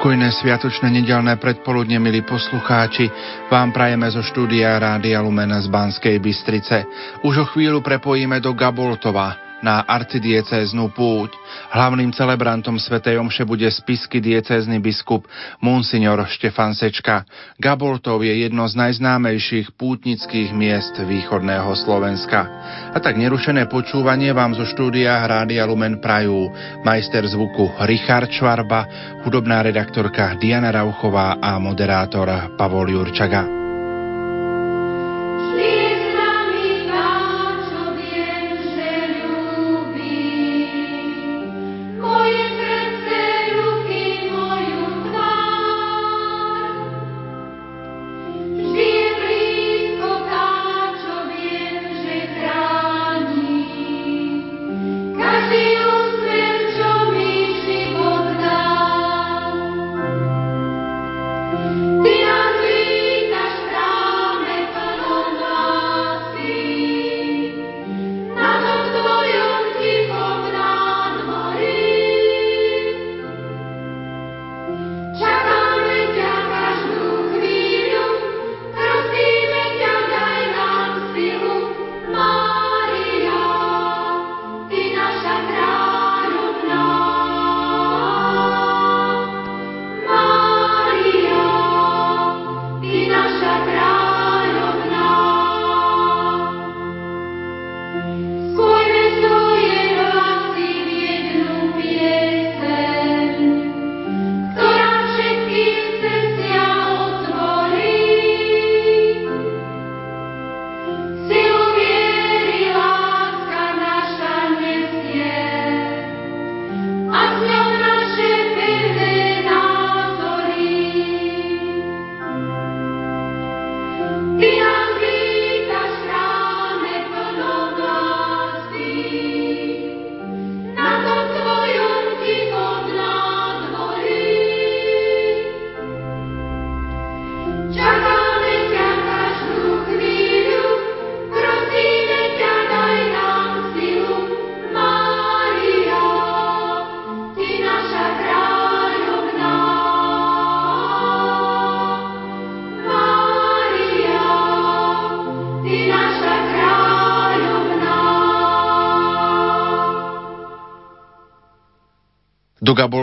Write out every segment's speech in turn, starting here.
Pokojné sviatočné nedelné predpoludne, milí poslucháči, vám prajeme zo štúdia Rádia Lumena z Banskej Bystrice. Už o chvíľu prepojíme do Gaboltova, na arcidiecéznú púť. Hlavným celebrantom Svetej Omše bude spisky diecézny biskup Monsignor Štefan Sečka. Gaboltov je jedno z najznámejších pútnických miest východného Slovenska. A tak nerušené počúvanie vám zo štúdia Rádia Lumen Prajú majster zvuku Richard Švarba, hudobná redaktorka Diana Rauchová a moderátor Pavol Jurčaga.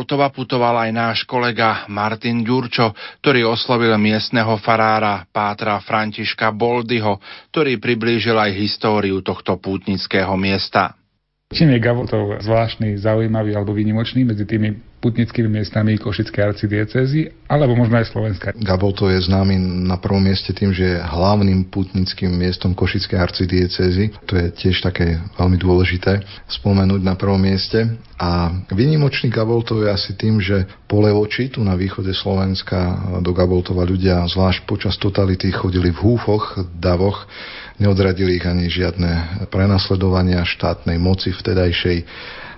Do Gaboltova putoval aj náš kolega Martin Ďurčo, ktorý oslovil miestneho farára Pátra Františka Boldyho, ktorý priblížil aj históriu tohto pútnického miesta. Čím je Gaboltov zvláštny, zaujímavý alebo výnimočný medzi tými putnickými miestami Košickej arcidiecezy, alebo možno aj Slovenska. Gabolto je známy na prvom mieste tým, že je hlavným putnickým miestom Košickej arcidiecezy. To je tiež také veľmi dôležité spomenúť na prvom mieste. A vynimočný Gaboltov je asi tým, že po Levoči, tu na východe Slovenska, do Gaboltova ľudia, zvlášť počas totality, chodili v húfoch, davoch, neodradili ich ani žiadne prenasledovania štátnej moci vtedajšej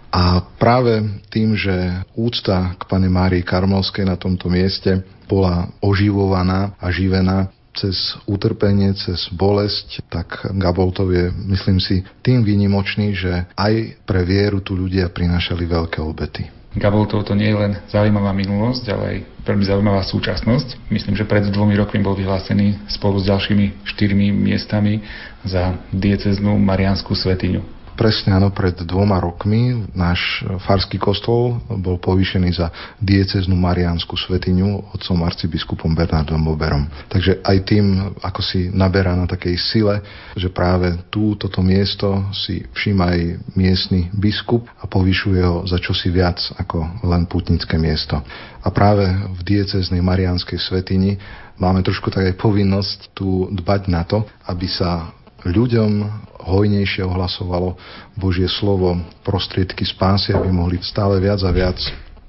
a práve tým, že úcta k pane Márii Karmelskej na tomto mieste bola oživovaná a živená cez utrpenie, cez bolesť, tak Gaboltov je, myslím si, tým výnimočný, že aj pre vieru tu ľudia prinášali veľké obety. Gaboltov to nie je len zaujímavá minulosť, ale aj veľmi zaujímavá súčasnosť. Myslím, že pred dvomi rokmi bol vyhlásený spolu s ďalšími štyrmi miestami za dieceznú Marianskú svetiňu. Presne áno, pred dvoma rokmi náš farský kostol bol povýšený za dieceznú mariánsku svetiňu otcom arcibiskupom Bernardom Boberom. Takže aj tým, ako si naberá na takej sile, že práve tu, toto miesto si všíma aj miestny biskup a povyšuje ho za čosi viac ako len putnické miesto. A práve v dieceznej mariánskej svetini máme trošku tak aj povinnosť tu dbať na to, aby sa ľuďom hojnejšie ohlasovalo Božie slovo, prostriedky spásy, aby mohli stále viac a viac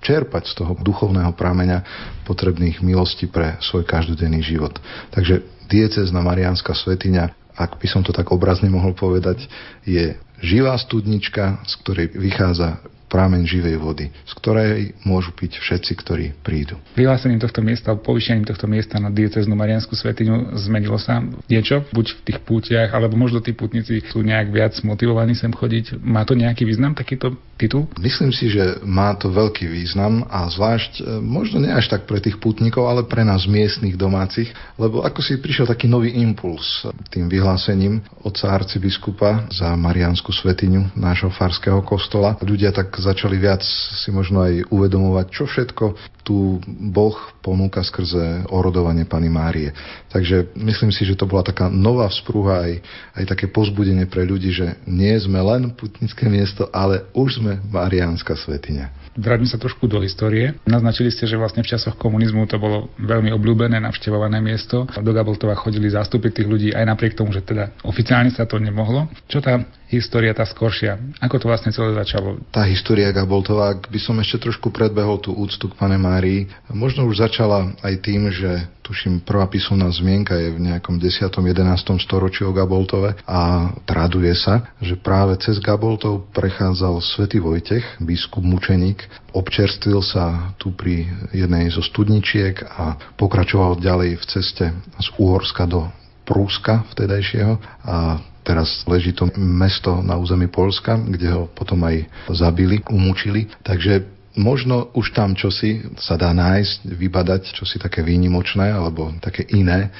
čerpať z toho duchovného prameňa potrebných milostí pre svoj každodenný život. Takže diecezna Mariánska svetiňa, ak by som to tak obrazne mohol povedať, je živá studnička, z ktorej vychádza prámeň živej vody, z ktorej môžu piť všetci, ktorí prídu. Vyhlásením tohto miesta, povýšením tohto miesta na dieceznú Marianskú svetiňu zmenilo sa niečo, buď v tých pútiach, alebo možno tí putníci sú nejak viac motivovaní sem chodiť. Má to nejaký význam takýto titul? Myslím si, že má to veľký význam a zvlášť e, možno nie až tak pre tých putníkov, ale pre nás miestnych domácich, lebo ako si prišiel taký nový impuls tým vyhlásením otca arcibiskupa za Mariansku svetiňu nášho farského kostola. Ľudia tak začali viac si možno aj uvedomovať, čo všetko tu Boh ponúka skrze orodovanie Pany Márie. Takže myslím si, že to bola taká nová vzprúha aj, aj také pozbudenie pre ľudí, že nie sme len putnické miesto, ale už sme Mariánska svetiňa. Vráťme sa trošku do histórie. Naznačili ste, že vlastne v časoch komunizmu to bolo veľmi obľúbené, navštevované miesto. Do Gaboltova chodili zástupy tých ľudí aj napriek tomu, že teda oficiálne sa to nemohlo. Čo tá história, tá skoršia, ako to vlastne celé začalo? Tá história Gaboltova, ak by som ešte trošku predbehol tú úctu k pane Márii, možno už začala aj tým, že tuším, prvá písomná zmienka je v nejakom 10. 11. storočí o Gaboltove a traduje sa, že práve cez Gaboltov prechádzal svätý Vojtech, biskup mučeník, občerstvil sa tu pri jednej zo studničiek a pokračoval ďalej v ceste z Uhorska do Prúska vtedajšieho a teraz leží to mesto na území Polska, kde ho potom aj zabili, umúčili. Takže možno už tam čosi sa dá nájsť, vybadať, čosi také výnimočné alebo také iné.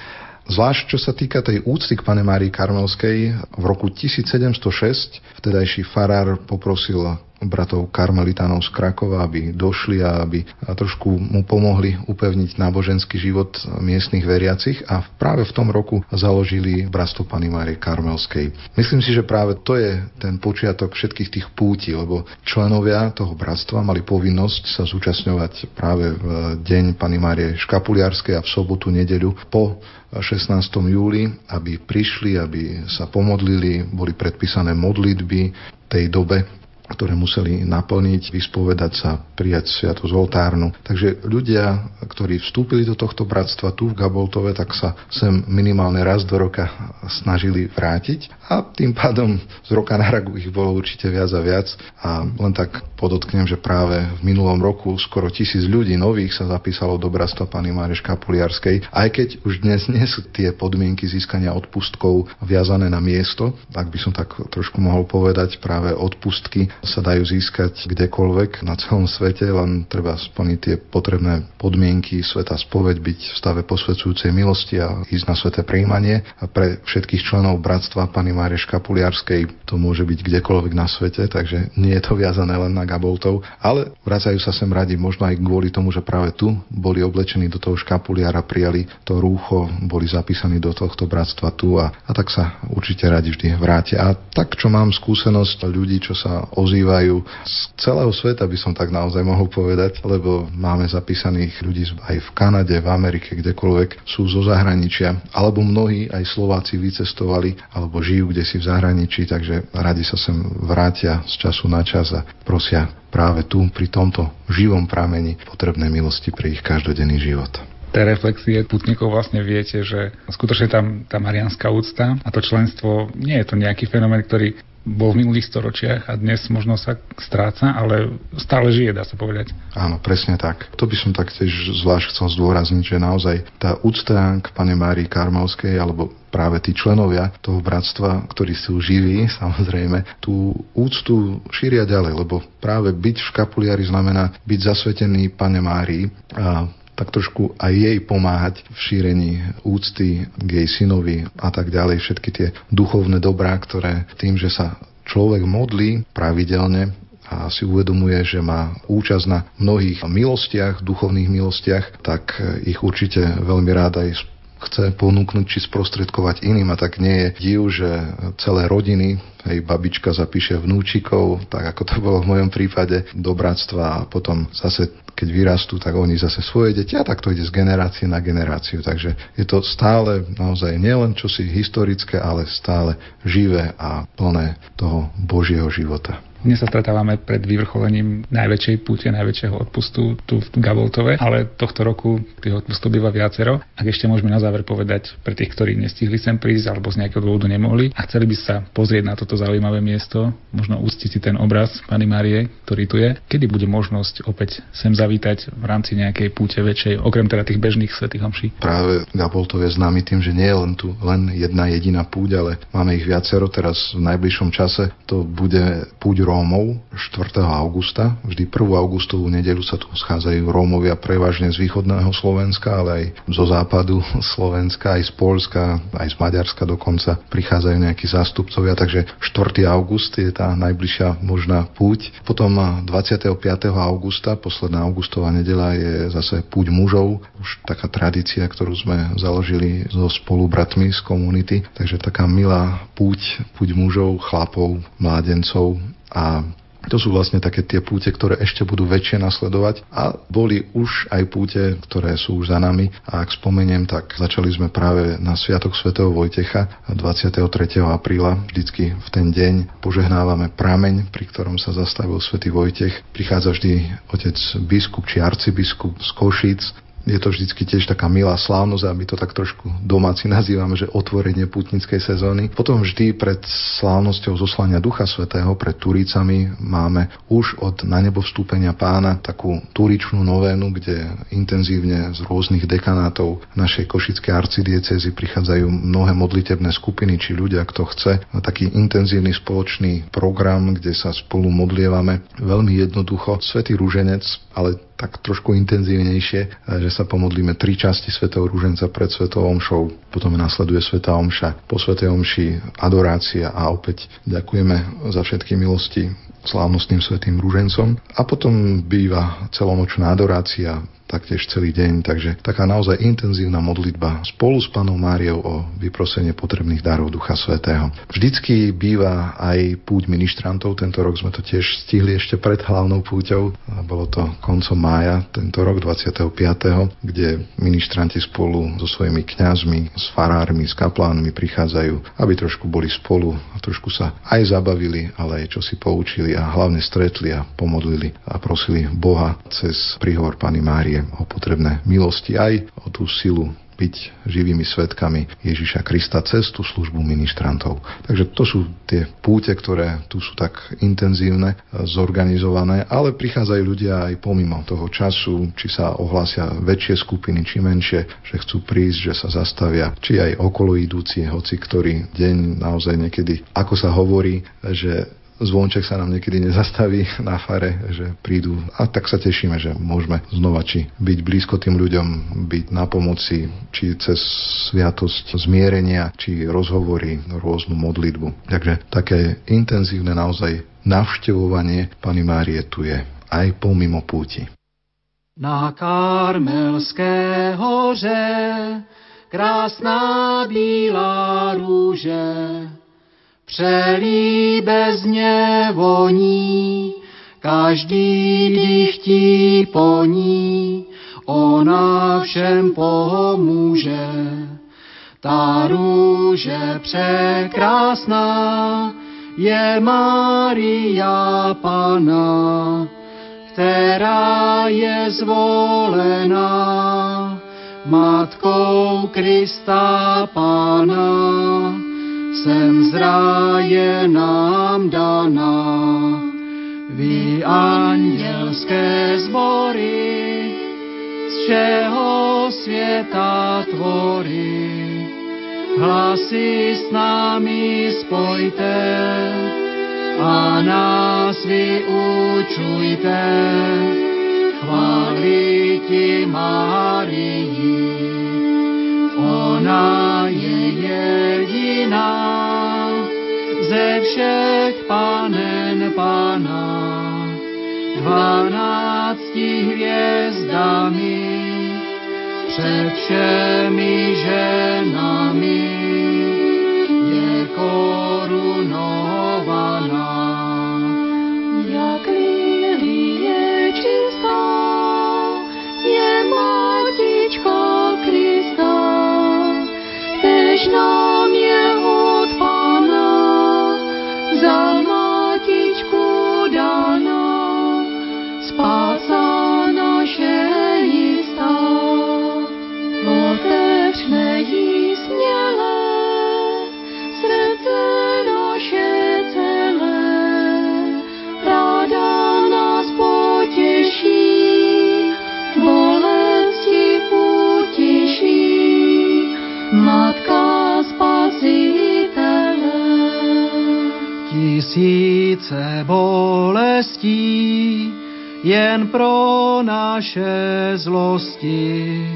Zvlášť čo sa týka tej úcty k pane Márii Karmelskej, v roku 1706 vtedajší farár poprosil bratov karmelitánov z Krakova, aby došli a aby trošku mu pomohli upevniť náboženský život miestnych veriacich a práve v tom roku založili Bratstvo Pany Márie Karmelskej. Myslím si, že práve to je ten počiatok všetkých tých púti, lebo členovia toho bratstva mali povinnosť sa zúčastňovať práve v deň Pany Márie Škapuliarskej a v sobotu, nedeľu po 16. júli, aby prišli, aby sa pomodlili, boli predpísané modlitby tej dobe ktoré museli naplniť, vyspovedať sa, prijať sviatosť oltárnu. Takže ľudia, ktorí vstúpili do tohto bratstva tu v Gaboltove, tak sa sem minimálne raz do roka snažili vrátiť a tým pádom z roka na rok ich bolo určite viac a viac a len tak podotknem, že práve v minulom roku skoro tisíc ľudí nových sa zapísalo do bratstva pani Máreš Kapuliarskej, aj keď už dnes nie sú tie podmienky získania odpustkov viazané na miesto, ak by som tak trošku mohol povedať, práve odpustky sa dajú získať kdekoľvek na celom svete, len treba splniť tie potrebné podmienky, sveta spoveď, byť v stave posvedcujúcej milosti a ísť na sveté príjmanie. A pre všetkých členov bratstva pani Márie Škapuliarskej to môže byť kdekoľvek na svete, takže nie je to viazané len na Gaboltov, ale vracajú sa sem radi možno aj kvôli tomu, že práve tu boli oblečení do toho škapuliara, prijali to rúcho, boli zapísaní do tohto bratstva tu a, a tak sa určite radi vždy vrátia. A tak, čo mám skúsenosť ľudí, čo sa ozývajú z celého sveta, by som tak naozaj mohol povedať, lebo máme zapísaných ľudí aj v Kanade, v Amerike, kdekoľvek sú zo zahraničia, alebo mnohí aj Slováci vycestovali, alebo žijú kde si v zahraničí, takže radi sa sem vrátia z času na čas a prosia práve tu, pri tomto živom pramení potrebné milosti pre ich každodenný život. Tej reflexie putníkov vlastne viete, že skutočne tam tá marianská úcta a to členstvo nie je to nejaký fenomén, ktorý bol v minulých storočiach a dnes možno sa stráca, ale stále žije, dá sa povedať. Áno, presne tak. To by som tak tiež zvlášť chcel zdôrazniť, že naozaj tá úcta k pane Márii Karmelskej alebo práve tí členovia toho bratstva, ktorí sú živí, samozrejme, tú úctu šíria ďalej, lebo práve byť v škapuliari znamená byť zasvetený pane Márii a tak trošku aj jej pomáhať v šírení úcty k jej synovi a tak ďalej. Všetky tie duchovné dobrá, ktoré tým, že sa človek modlí pravidelne, a si uvedomuje, že má účasť na mnohých milostiach, duchovných milostiach, tak ich určite veľmi rád aj chce ponúknuť či sprostredkovať iným a tak nie je div, že celé rodiny hej, babička zapíše vnúčikov, tak ako to bolo v mojom prípade, do bratstva a potom zase keď vyrastú, tak oni zase svoje deti a tak to ide z generácie na generáciu. Takže je to stále naozaj nielen čosi historické, ale stále živé a plné toho Božieho života. Dnes sa stretávame pred vyvrcholením najväčšej púte, najväčšieho odpustu tu v Gaboltove, ale tohto roku tých odpustov býva viacero. Ak ešte môžeme na záver povedať pre tých, ktorí nestihli sem prísť alebo z nejakého dôvodu nemohli a chceli by sa pozrieť na toto zaujímavé miesto, možno ustiť si ten obraz Pani Márie, ktorý tu je, kedy bude možnosť opäť sem zavítať v rámci nejakej púte väčšej, okrem teda tých bežných svetých homší. Práve Gaboltov je známy tým, že nie je len tu len jedna jediná púť, ale máme ich viacero. Teraz v najbližšom čase to bude púť Rómov 4. augusta. Vždy 1. augustovú nedelu sa tu schádzajú Rómovia prevažne z východného Slovenska, ale aj zo západu Slovenska, aj z Polska, aj z Maďarska dokonca prichádzajú nejakí zástupcovia, takže 4. august je tá najbližšia možná púť. Potom 25. augusta, posledná augustová nedela je zase púť mužov, už taká tradícia, ktorú sme založili so spolubratmi z komunity, takže taká milá púť, púť mužov, chlapov, mládencov a to sú vlastne také tie púte, ktoré ešte budú väčšie nasledovať a boli už aj púte, ktoré sú už za nami. A ak spomeniem, tak začali sme práve na Sviatok svätého Vojtecha 23. apríla. Vždycky v ten deň požehnávame prameň, pri ktorom sa zastavil svätý Vojtech. Prichádza vždy otec biskup či arcibiskup z Košíc je to vždycky tiež taká milá slávnosť a my to tak trošku domáci nazývame, že otvorenie putnickej sezóny. Potom vždy pred slávnosťou zoslania Ducha Svetého, pred Turícami máme už od na nebo vstúpenia pána takú turičnú novénu, kde intenzívne z rôznych dekanátov našej košickej arcidiecezy prichádzajú mnohé modlitebné skupiny, či ľudia, kto chce, taký intenzívny spoločný program, kde sa spolu modlievame veľmi jednoducho. Svetý rúženec, ale tak trošku intenzívnejšie, že sa pomodlíme tri časti svätého Rúženca pred svetou omšou, potom nasleduje svätá omša, po svätej omši adorácia a opäť ďakujeme za všetky milosti slávnostným svetým rúžencom a potom býva celonočná adorácia, taktiež celý deň, takže taká naozaj intenzívna modlitba spolu s Panou Máriou o vyprosenie potrebných darov Ducha Svetého. Vždycky býva aj púť ministrantov, tento rok sme to tiež stihli ešte pred hlavnou púťou, bolo to koncom mája, tento rok 25., kde ministranti spolu so svojimi kňazmi, s farármi, s kaplánmi prichádzajú, aby trošku boli spolu a trošku sa aj zabavili, ale aj čo si poučili a hlavne stretli a pomodlili a prosili Boha cez príhovor Pany Márie o potrebné milosti, aj o tú silu byť živými svetkami Ježiša Krista cez tú službu ministrantov. Takže to sú tie púte, ktoré tu sú tak intenzívne, zorganizované, ale prichádzajú ľudia aj pomimo toho času, či sa ohlásia väčšie skupiny, či menšie, že chcú prísť, že sa zastavia, či aj okolo idúci, hoci ktorý deň naozaj niekedy, ako sa hovorí, že zvonček sa nám niekedy nezastaví na fare, že prídu a tak sa tešíme, že môžeme znova či byť blízko tým ľuďom, byť na pomoci, či cez sviatosť zmierenia, či rozhovory, rôznu modlitbu. Takže také intenzívne naozaj navštevovanie Pany Márie tu je aj pomimo púti. Na Karmelské hoře krásná bílá růže Přelíbezně voní, každý dychtí po ní, ona všem pomůže. Ta růže překrásná je Maria Pana, která je zvolená Matkou Krista Pana sem z ráje nám daná. Vy anielské zbory, z čeho sveta tvorí, hlasy s nami spojte a nás vyučujte. Chváliti Márii, ona je jediná. Ze všech panen pána, dvanácti hviezdami. Před všemi ženami. Je korunovaná. Jen pro naše zlosti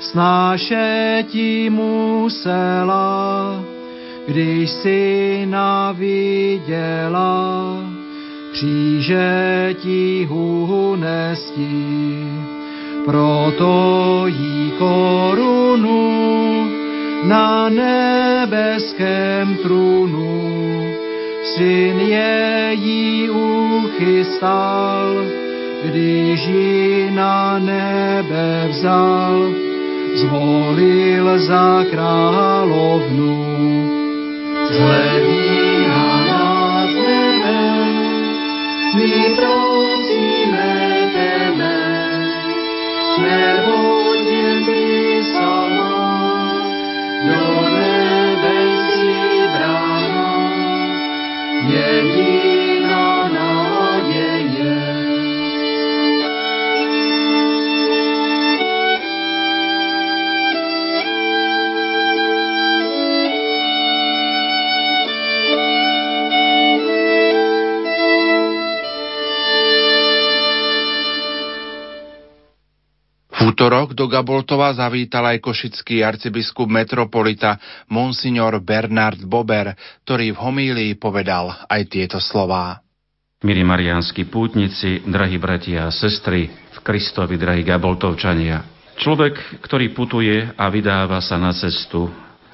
snášeti musela, když si naviděla kříže ti hunesti. Proto jí korunu na nebeském trůnu syn její uchystal, když ji na nebe vzal, zvolil za královnu. Zhledí útorok do Gaboltova zavítal aj košický arcibiskup metropolita Monsignor Bernard Bober, ktorý v homílii povedal aj tieto slová. Milí mariánsky pútnici, drahí bratia a sestry, v Kristovi, drahí Gaboltovčania. Človek, ktorý putuje a vydáva sa na cestu,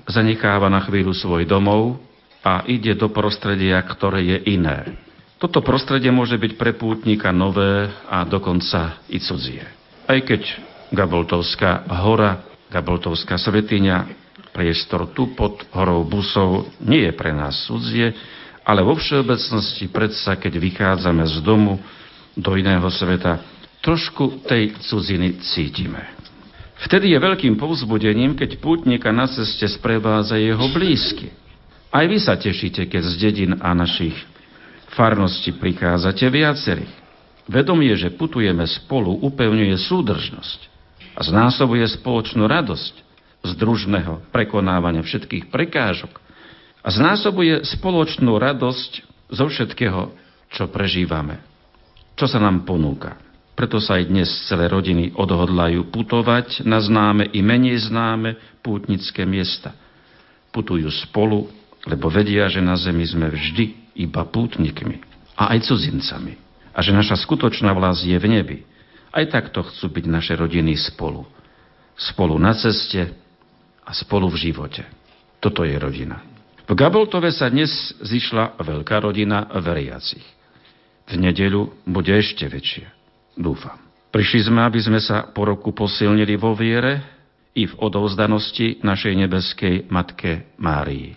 zanecháva na chvíľu svoj domov a ide do prostredia, ktoré je iné. Toto prostredie môže byť pre pútnika nové a dokonca i cudzie. Aj keď Gaboltovská hora, Gaboltovská svetiňa, priestor tu pod horou Busov nie je pre nás cudzie, ale vo všeobecnosti predsa, keď vychádzame z domu do iného sveta, trošku tej cudziny cítime. Vtedy je veľkým povzbudením, keď pútnika na ceste sprevádza jeho blízky. Aj vy sa tešíte, keď z dedin a našich farností prichádzate viacerých. Vedomie, že putujeme spolu, upevňuje súdržnosť a znásobuje spoločnú radosť z družného prekonávania všetkých prekážok a znásobuje spoločnú radosť zo všetkého, čo prežívame, čo sa nám ponúka. Preto sa aj dnes celé rodiny odhodlajú putovať na známe i menej známe pútnické miesta. Putujú spolu, lebo vedia, že na zemi sme vždy iba pútnikmi a aj cudzincami. A že naša skutočná vlast je v nebi. Aj takto chcú byť naše rodiny spolu. Spolu na ceste a spolu v živote. Toto je rodina. V Gaboltove sa dnes zišla veľká rodina veriacich. V nedeľu bude ešte väčšia. Dúfam. Prišli sme, aby sme sa po roku posilnili vo viere i v odovzdanosti našej nebeskej Matke Márii.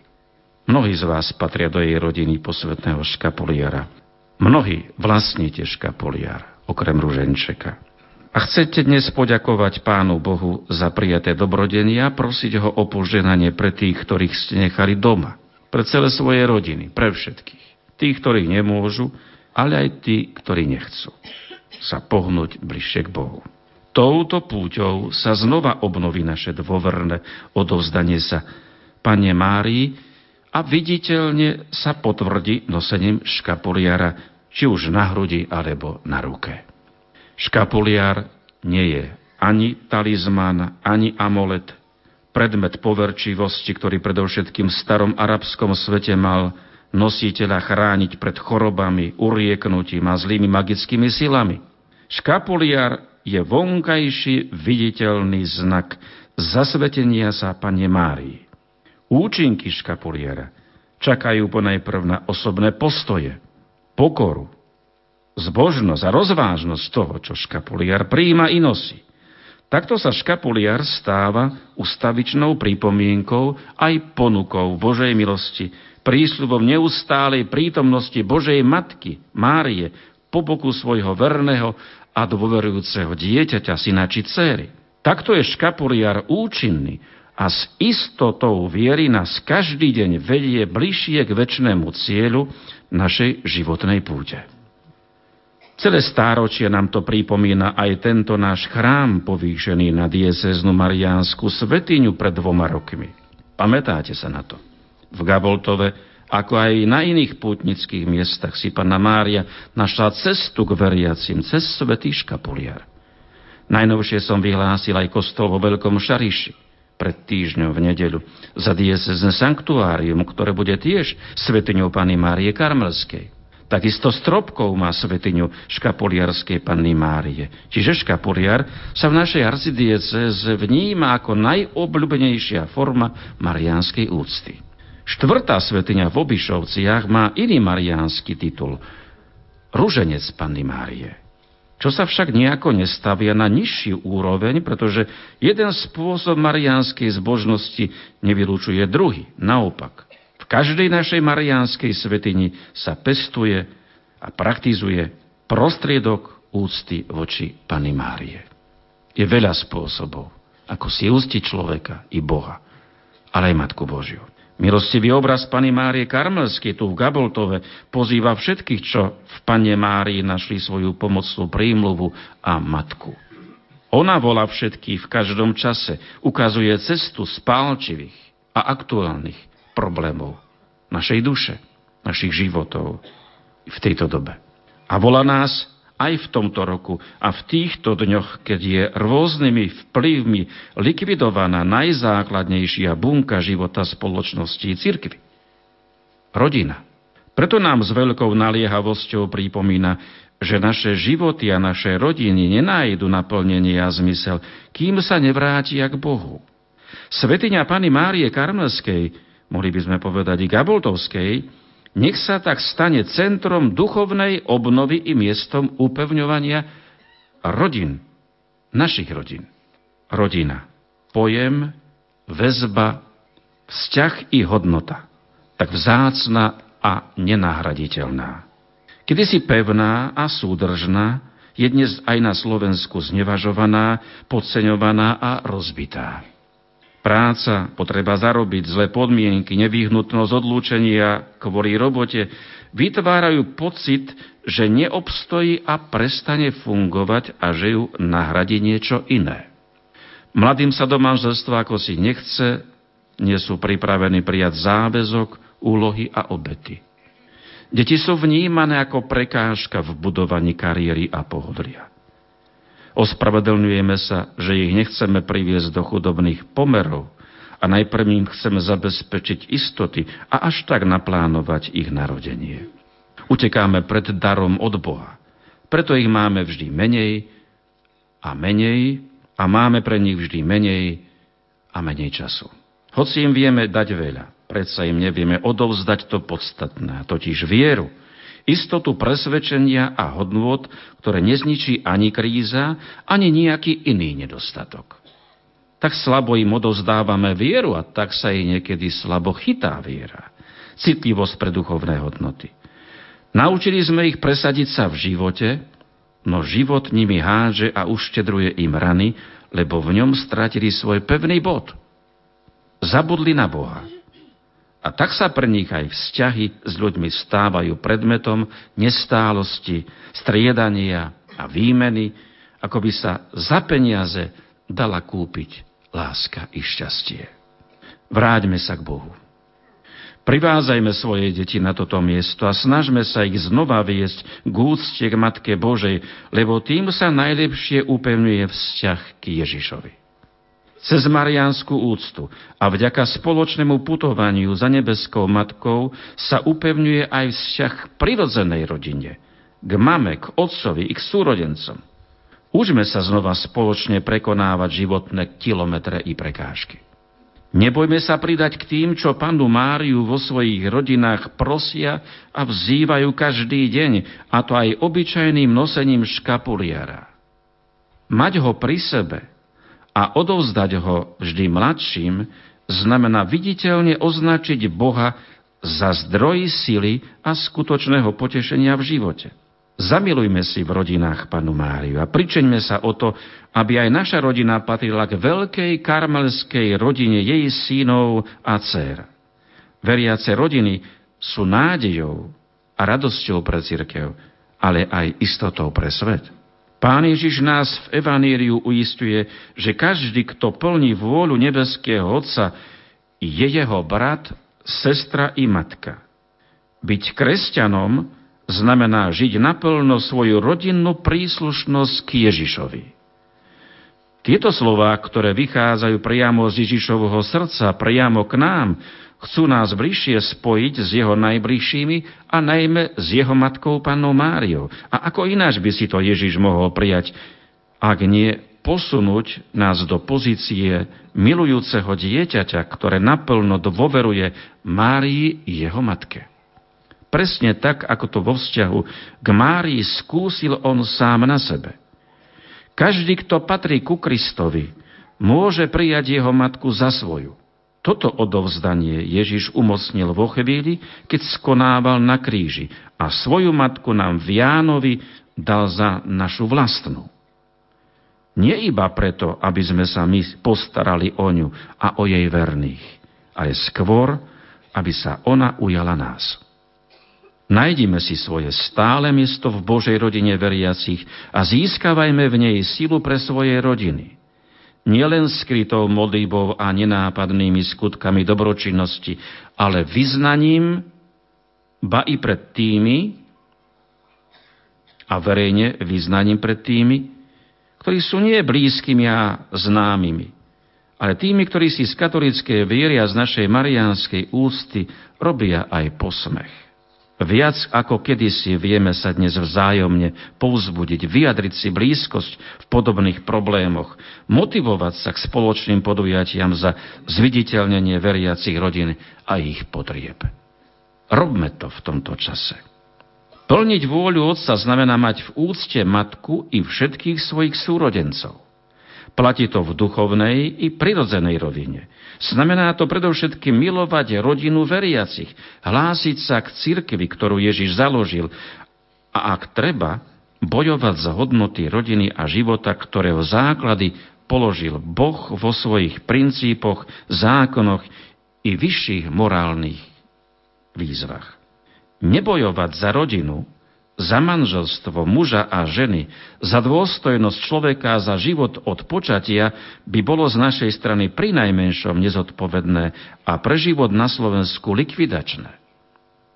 Mnohí z vás patria do jej rodiny posvetného škapoliara. Mnohí vlastníte škapoliar, okrem ruženčeka. A chcete dnes poďakovať Pánu Bohu za prijaté dobrodenia a prosiť ho o poženanie pre tých, ktorých ste nechali doma. Pre celé svoje rodiny, pre všetkých. Tých, ktorí nemôžu, ale aj tí, ktorí nechcú sa pohnúť bližšie k Bohu. Touto púťou sa znova obnoví naše dôverné odovzdanie sa Pane Márii a viditeľne sa potvrdí nosením škapuliara, či už na hrudi alebo na ruke. Škapuliar nie je ani talizman, ani amolet, predmet poverčivosti, ktorý predovšetkým v starom arabskom svete mal nositeľa chrániť pred chorobami, urieknutím a zlými magickými silami. Škapuliar je vonkajší viditeľný znak zasvetenia sa Pane Márii. Účinky škapuliara čakajú ponajprv na osobné postoje, pokoru, zbožnosť a rozvážnosť toho, čo škapuliar príjima i nosí. Takto sa škapuliar stáva ustavičnou pripomienkou aj ponukou Božej milosti, prísľubom neustálej prítomnosti Božej Matky, Márie, po boku svojho verného a dôverujúceho dieťaťa, syna či céry. Takto je škapuliar účinný a s istotou viery nás každý deň vedie bližšie k väčšnému cieľu našej životnej púte. Celé stáročie nám to pripomína aj tento náš chrám povýšený na dieceznú Mariánsku svetiňu pred dvoma rokmi. Pamätáte sa na to? V Gaboltove Ako aj na iných pútnických miestach si Panna Mária našla cestu k veriacim cez svetý škapuliar. Najnovšie som vyhlásil aj kostol vo Veľkom Šariši pred týždňom v nedeľu za diecezne sanktuárium, ktoré bude tiež svetiňou Pany Márie Karmelskej. Takisto stropkou má svetiňu škapoliarskej Panny Márie. Čiže škapoliar sa v našej arcidieceze vníma ako najobľúbenejšia forma marianskej úcty. Štvrtá svetiňa v Obišovciach má iný mariánsky titul. Ruženec Panny Márie. Čo sa však nejako nestavia na nižší úroveň, pretože jeden spôsob mariánskej zbožnosti nevylúčuje druhý. Naopak, každej našej mariánskej svetini sa pestuje a praktizuje prostriedok úcty voči Panny Márie. Je veľa spôsobov, ako si úctiť človeka i Boha, ale aj Matku Božiu. Milostivý obraz Pany Márie Karmelskej tu v Gaboltove pozýva všetkých, čo v Pane Márii našli svoju pomocnú prímluvu a matku. Ona volá všetkých v každom čase, ukazuje cestu spálčivých a aktuálnych problémov našej duše, našich životov v tejto dobe. A volá nás aj v tomto roku a v týchto dňoch, keď je rôznymi vplyvmi likvidovaná najzákladnejšia bunka života spoločnosti cirkvy. Rodina. Preto nám s veľkou naliehavosťou pripomína, že naše životy a naše rodiny nenájdu naplnenie a zmysel, kým sa nevrátia k Bohu. Svetiňa Pany Márie Karmelskej, mohli by sme povedať i Gaboltovskej, nech sa tak stane centrom duchovnej obnovy i miestom upevňovania rodín, našich rodín. Rodina. Pojem, väzba, vzťah i hodnota. Tak vzácna a nenahraditeľná. Kedy si pevná a súdržná, je dnes aj na Slovensku znevažovaná, podceňovaná a rozbitá. Práca, potreba zarobiť, zlé podmienky, nevyhnutnosť odlúčenia kvôli robote vytvárajú pocit, že neobstojí a prestane fungovať a že ju nahradí niečo iné. Mladým sa do manželstva ako si nechce, nie sú pripravení prijať záväzok, úlohy a obety. Deti sú vnímané ako prekážka v budovaní kariéry a pohodlia. Ospravedlňujeme sa, že ich nechceme priviesť do chudobných pomerov a najprv im chceme zabezpečiť istoty a až tak naplánovať ich narodenie. Utekáme pred darom od Boha. Preto ich máme vždy menej a menej a máme pre nich vždy menej a menej času. Hoci im vieme dať veľa, predsa im nevieme odovzdať to podstatné, totiž vieru, istotu presvedčenia a hodnôt, ktoré nezničí ani kríza, ani nejaký iný nedostatok. Tak slabo im odozdávame vieru a tak sa jej niekedy slabo chytá viera. Citlivosť pre duchovné hodnoty. Naučili sme ich presadiť sa v živote, no život nimi háže a uštedruje im rany, lebo v ňom stratili svoj pevný bod. Zabudli na Boha a tak sa pre nich aj vzťahy s ľuďmi stávajú predmetom nestálosti, striedania a výmeny, ako by sa za peniaze dala kúpiť láska i šťastie. Vráťme sa k Bohu. Privázajme svoje deti na toto miesto a snažme sa ich znova viesť k úcte k Matke Božej, lebo tým sa najlepšie upevňuje vzťah k Ježišovi. Cez Mariánsku úctu a vďaka spoločnému putovaniu za nebeskou matkou sa upevňuje aj vzťah k prirodzenej rodine, k mame, k otcovi i k súrodencom. Užme sa znova spoločne prekonávať životné kilometre i prekážky. Nebojme sa pridať k tým, čo panu Máriu vo svojich rodinách prosia a vzývajú každý deň, a to aj obyčajným nosením škapuliara. Mať ho pri sebe – a odovzdať ho vždy mladším znamená viditeľne označiť Boha za zdroj sily a skutočného potešenia v živote. Zamilujme si v rodinách Panu Máriu a pričeňme sa o to, aby aj naša rodina patrila k veľkej karmelskej rodine jej synov a dcer. Veriace rodiny sú nádejou a radosťou pre církev, ale aj istotou pre svet. Pán Ježiš nás v Evaníriu uistuje, že každý, kto plní vôľu nebeského Otca, je jeho brat, sestra i matka. Byť kresťanom znamená žiť naplno svoju rodinnú príslušnosť k Ježišovi. Tieto slová, ktoré vychádzajú priamo z Ježišovho srdca, priamo k nám, chcú nás bližšie spojiť s jeho najbližšími a najmä s jeho matkou pannou Máriou. A ako ináč by si to Ježiš mohol prijať, ak nie posunúť nás do pozície milujúceho dieťaťa, ktoré naplno dôveruje Márii jeho matke. Presne tak, ako to vo vzťahu k Márii skúsil on sám na sebe. Každý, kto patrí ku Kristovi, môže prijať jeho matku za svoju. Toto odovzdanie Ježiš umocnil vo chvíli, keď skonával na kríži a svoju matku nám v Jánovi dal za našu vlastnú. Nie iba preto, aby sme sa my postarali o ňu a o jej verných, ale skôr, aby sa ona ujala nás. Najdime si svoje stále miesto v Božej rodine veriacich a získavajme v nej silu pre svoje rodiny. Nielen skrytou modlíbou a nenápadnými skutkami dobročinnosti, ale vyznaním, ba i pred tými, a verejne vyznaním pred tými, ktorí sú nie blízkymi a známymi, ale tými, ktorí si z katolickej viery a z našej marianskej ústy robia aj posmech. Viac ako kedysi vieme sa dnes vzájomne povzbudiť, vyjadriť si blízkosť v podobných problémoch, motivovať sa k spoločným podujatiam za zviditeľnenie veriacich rodín a ich potrieb. Robme to v tomto čase. Plniť vôľu Otca znamená mať v úcte matku i všetkých svojich súrodencov. Platí to v duchovnej i prirodzenej rovine. Znamená to predovšetkým milovať rodinu veriacich, hlásiť sa k cirkvi, ktorú Ježiš založil a ak treba, bojovať za hodnoty rodiny a života, ktorého základy položil Boh vo svojich princípoch, zákonoch i vyšších morálnych výzvach. Nebojovať za rodinu za manželstvo muža a ženy, za dôstojnosť človeka a za život od počatia by bolo z našej strany pri najmenšom nezodpovedné a pre život na Slovensku likvidačné.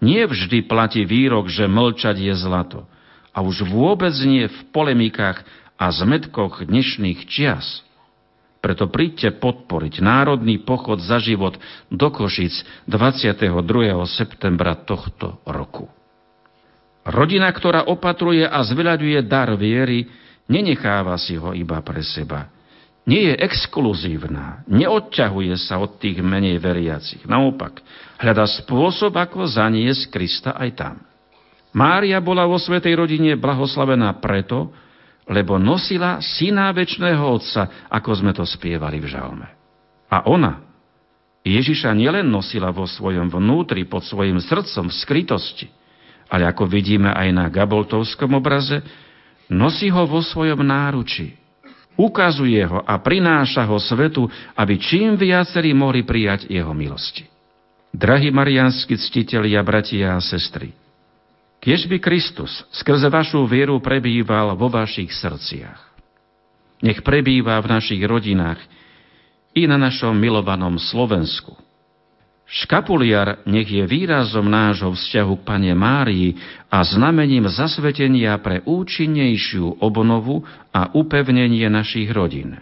Nie vždy platí výrok, že mlčať je zlato. A už vôbec nie v polemikách a zmetkoch dnešných čias. Preto príďte podporiť Národný pochod za život do Košic 22. septembra tohto roku. Rodina, ktorá opatruje a zveľaďuje dar viery, nenecháva si ho iba pre seba. Nie je exkluzívna, neodťahuje sa od tých menej veriacich. Naopak, hľada spôsob, ako zaniesť Krista aj tam. Mária bola vo svetej rodine blahoslavená preto, lebo nosila syna väčšného Otca, ako sme to spievali v žalme. A ona Ježiša nielen nosila vo svojom vnútri, pod svojim srdcom v skrytosti, ale ako vidíme aj na Gaboltovskom obraze, nosí ho vo svojom náruči. Ukazuje ho a prináša ho svetu, aby čím viacerí mohli prijať jeho milosti. Drahí marianskí ctitelia, bratia a sestry, kiež by Kristus skrze vašu vieru prebýval vo vašich srdciach. Nech prebýva v našich rodinách i na našom milovanom Slovensku – Škapuliar nech je výrazom nášho vzťahu k Pane Márii a znamením zasvetenia pre účinnejšiu obnovu a upevnenie našich rodín.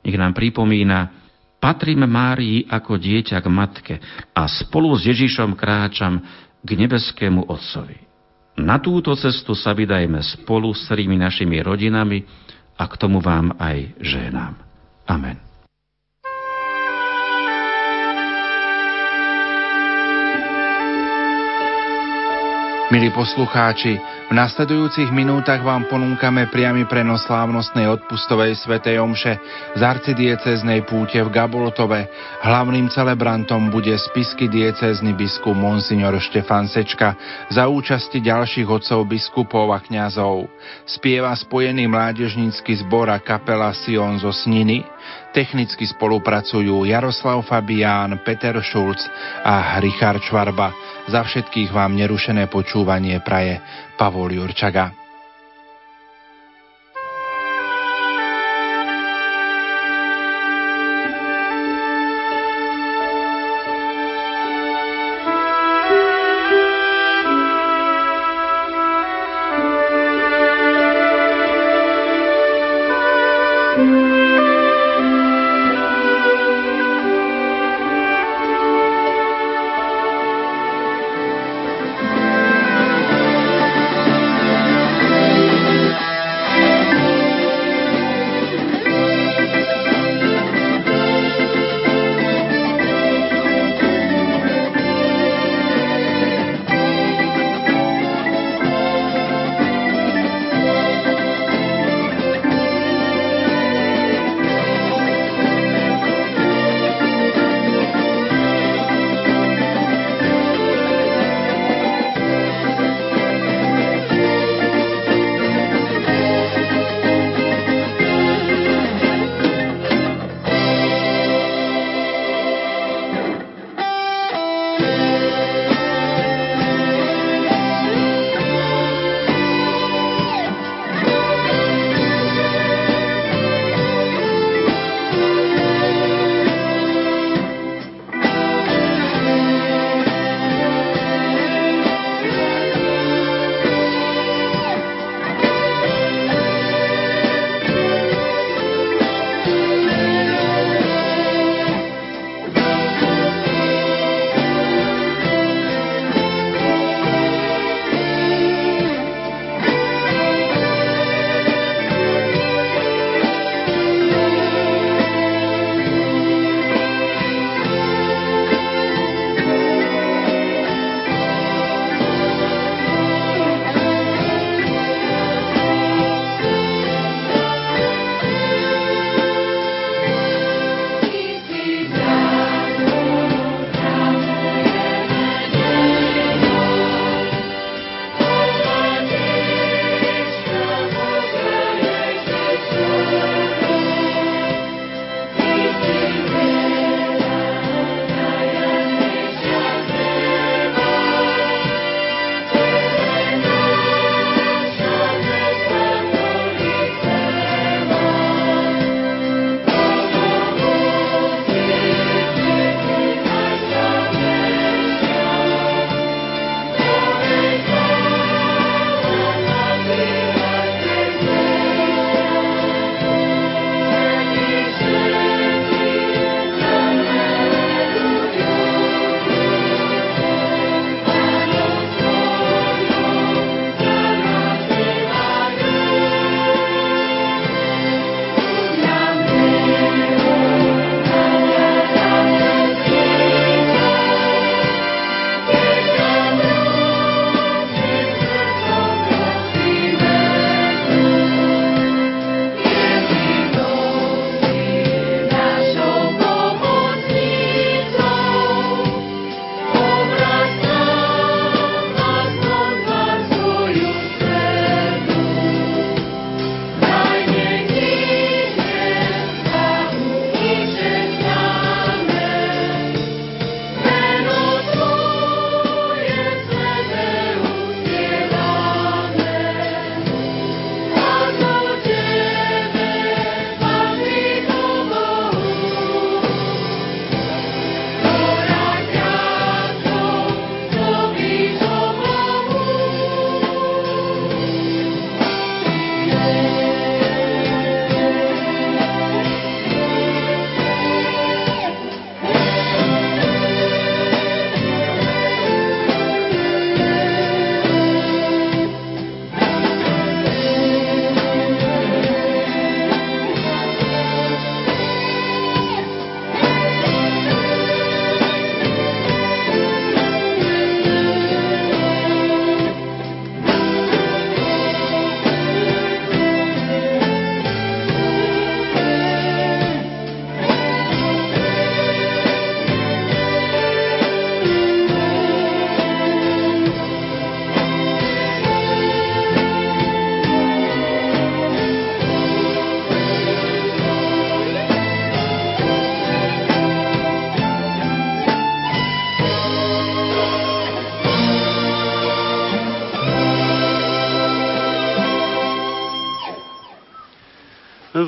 Nech nám pripomína, patrím Márii ako dieťa k matke a spolu s Ježišom kráčam k nebeskému Otcovi. Na túto cestu sa vydajme spolu s celými našimi rodinami a k tomu vám aj ženám. Amen. Milí poslucháči, v nasledujúcich minútach vám ponúkame priamy prenos slávnostnej odpustovej svetej omše z arcidieceznej púte v Gaboltove. Hlavným celebrantom bude spisky diecézny biskup Monsignor Štefan Sečka za účasti ďalších otcov biskupov a kňazov. Spieva spojený mládežnícky zbor a kapela Sion zo Sniny, Technicky spolupracujú Jaroslav Fabián, Peter Šulc a Richard Švarba. Za všetkých vám nerušené počúvanie praje Pavol Jurčaga.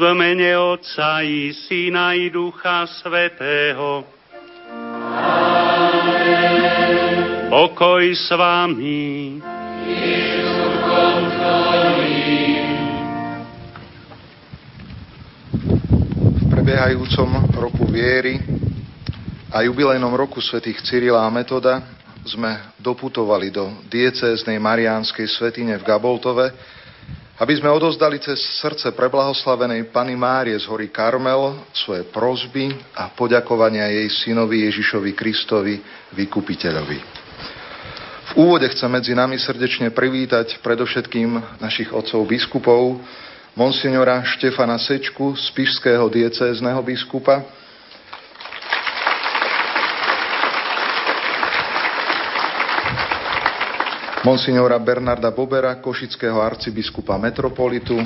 V mene Otca i Syna i Ducha Svetého. Pokoj s vami. V prebiehajúcom roku viery a jubilejnom roku svätých Cyrila a Metoda sme doputovali do diecéznej mariánskej svetine v Gaboltove, aby sme odozdali cez srdce preblahoslavenej Pany Márie z hory Karmel svoje prozby a poďakovania jej synovi Ježišovi Kristovi, vykupiteľovi. V úvode chcem medzi nami srdečne privítať predovšetkým našich otcov biskupov, monsignora Štefana Sečku z Pišského diecézneho biskupa, monsignora Bernarda Bobera, košického arcibiskupa metropolitu,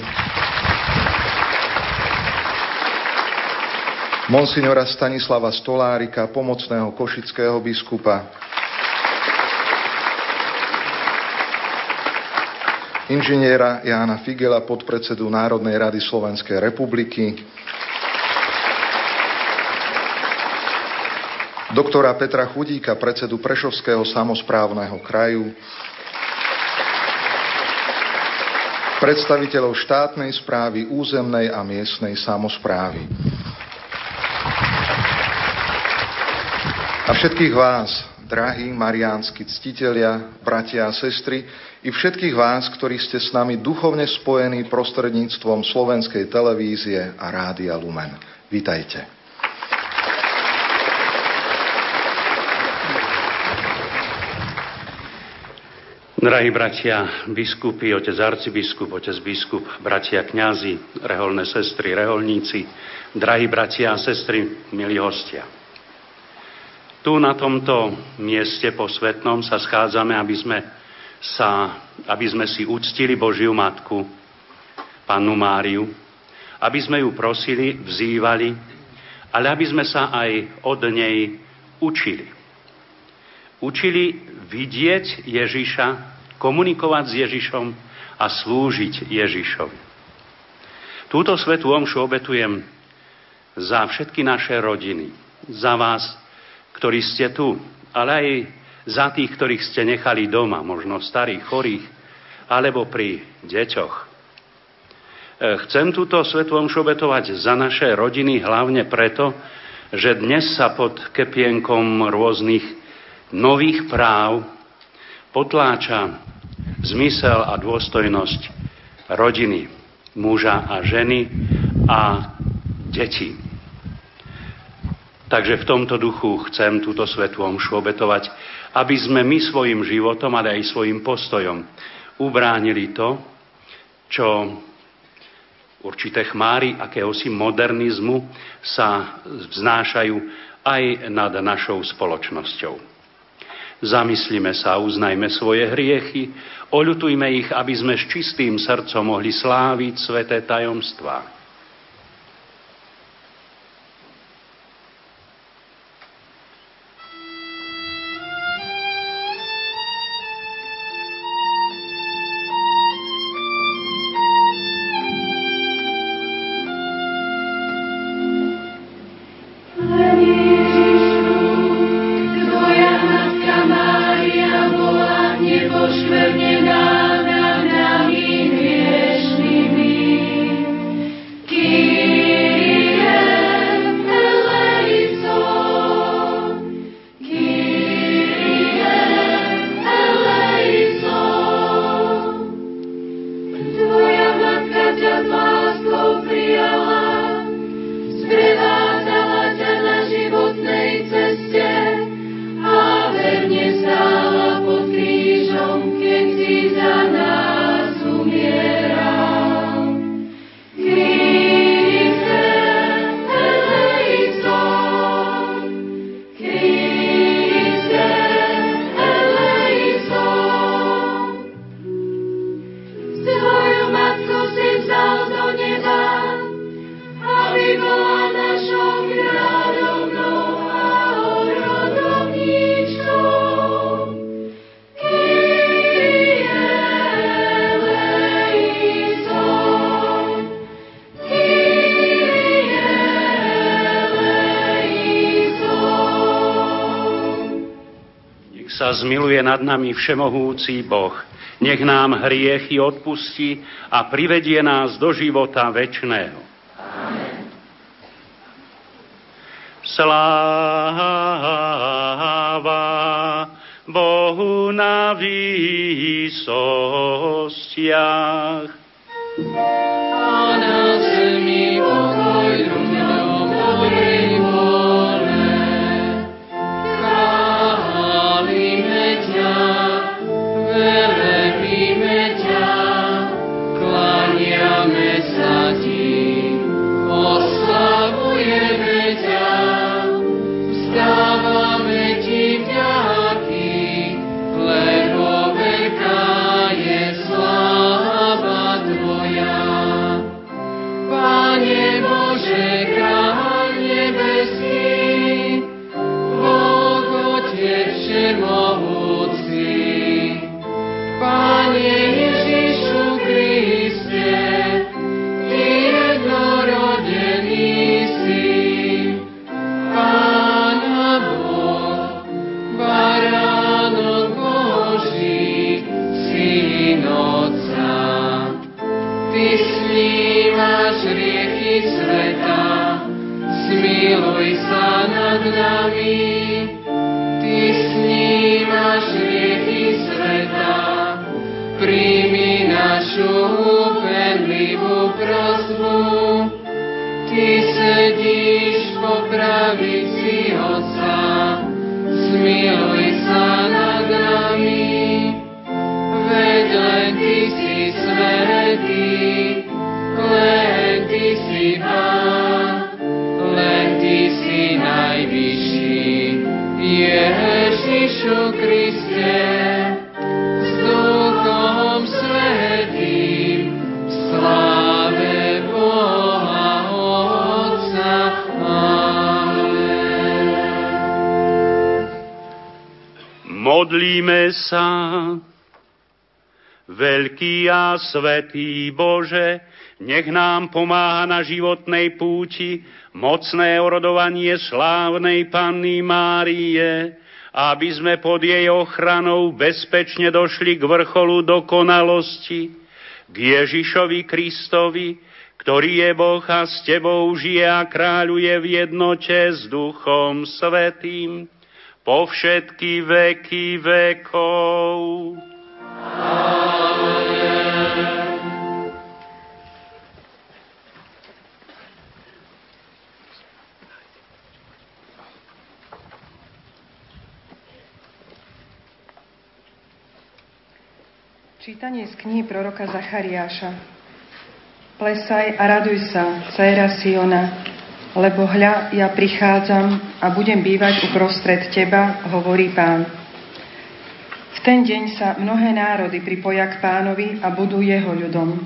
monsignora Stanislava Stolárika, pomocného košického biskupa, inžiniera Jána Figela, podpredsedu Národnej rady Slovenskej republiky, doktora Petra Chudíka, predsedu Prešovského samozprávneho kraju, predstaviteľov štátnej správy, územnej a miestnej samozprávy. A všetkých vás, drahí mariánsky ctitelia, bratia a sestry, i všetkých vás, ktorí ste s nami duchovne spojení prostredníctvom slovenskej televízie a rádia Lumen. Vítajte. Drahí bratia, biskupy, otec arcibiskup, otec biskup, bratia kňazi, reholné sestry, reholníci, drahí bratia a sestry, milí hostia. Tu na tomto mieste posvetnom sa schádzame, aby sme, sa, aby sme si uctili Božiu Matku, Pannu Máriu, aby sme ju prosili, vzývali, ale aby sme sa aj od nej učili. Učili vidieť Ježiša komunikovať s Ježišom a slúžiť Ježišovi. Túto svetú omšu obetujem za všetky naše rodiny, za vás, ktorí ste tu, ale aj za tých, ktorých ste nechali doma, možno starých, chorých, alebo pri deťoch. E, chcem túto svetú omšu obetovať za naše rodiny hlavne preto, že dnes sa pod kepienkom rôznych nových práv potláča zmysel a dôstojnosť rodiny, muža a ženy a detí. Takže v tomto duchu chcem túto svetú omšu obetovať, aby sme my svojim životom, ale aj svojim postojom ubránili to, čo určité chmáry akéhosi modernizmu sa vznášajú aj nad našou spoločnosťou. Zamyslíme sa, uznajme svoje hriechy, oľutujme ich, aby sme s čistým srdcom mohli sláviť sveté tajomstvá. Zmiluje nad nami všemohúci Boh. Nech nám hriechy odpustí a privedie nás do života väčšného. Amen. Sláva Svetý Bože, nech nám pomáha na životnej púti mocné orodovanie slávnej Panny Márie, aby sme pod jej ochranou bezpečne došli k vrcholu dokonalosti, k Ježišovi Kristovi, ktorý je Boh a s Tebou žije a kráľuje v jednote s Duchom Svetým po všetky veky vekov. Čítanie z knihy proroka Zachariáša. Plesaj a raduj sa, dcéra Siona, lebo hľa, ja prichádzam a budem bývať uprostred teba, hovorí pán. V ten deň sa mnohé národy pripoja k pánovi a budú jeho ľudom.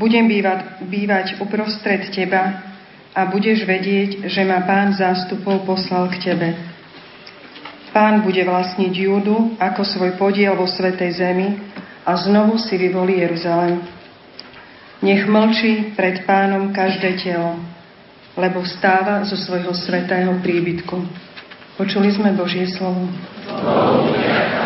Budem bývať, bývať uprostred teba a budeš vedieť, že ma pán zástupov poslal k tebe. Pán bude vlastniť Júdu ako svoj podiel vo Svetej Zemi a znovu si vyvolí Jeruzalem. Nech mlčí pred pánom každé telo, lebo vstáva zo svojho svetého príbytku. Počuli sme Božie slovo. Blahoslavená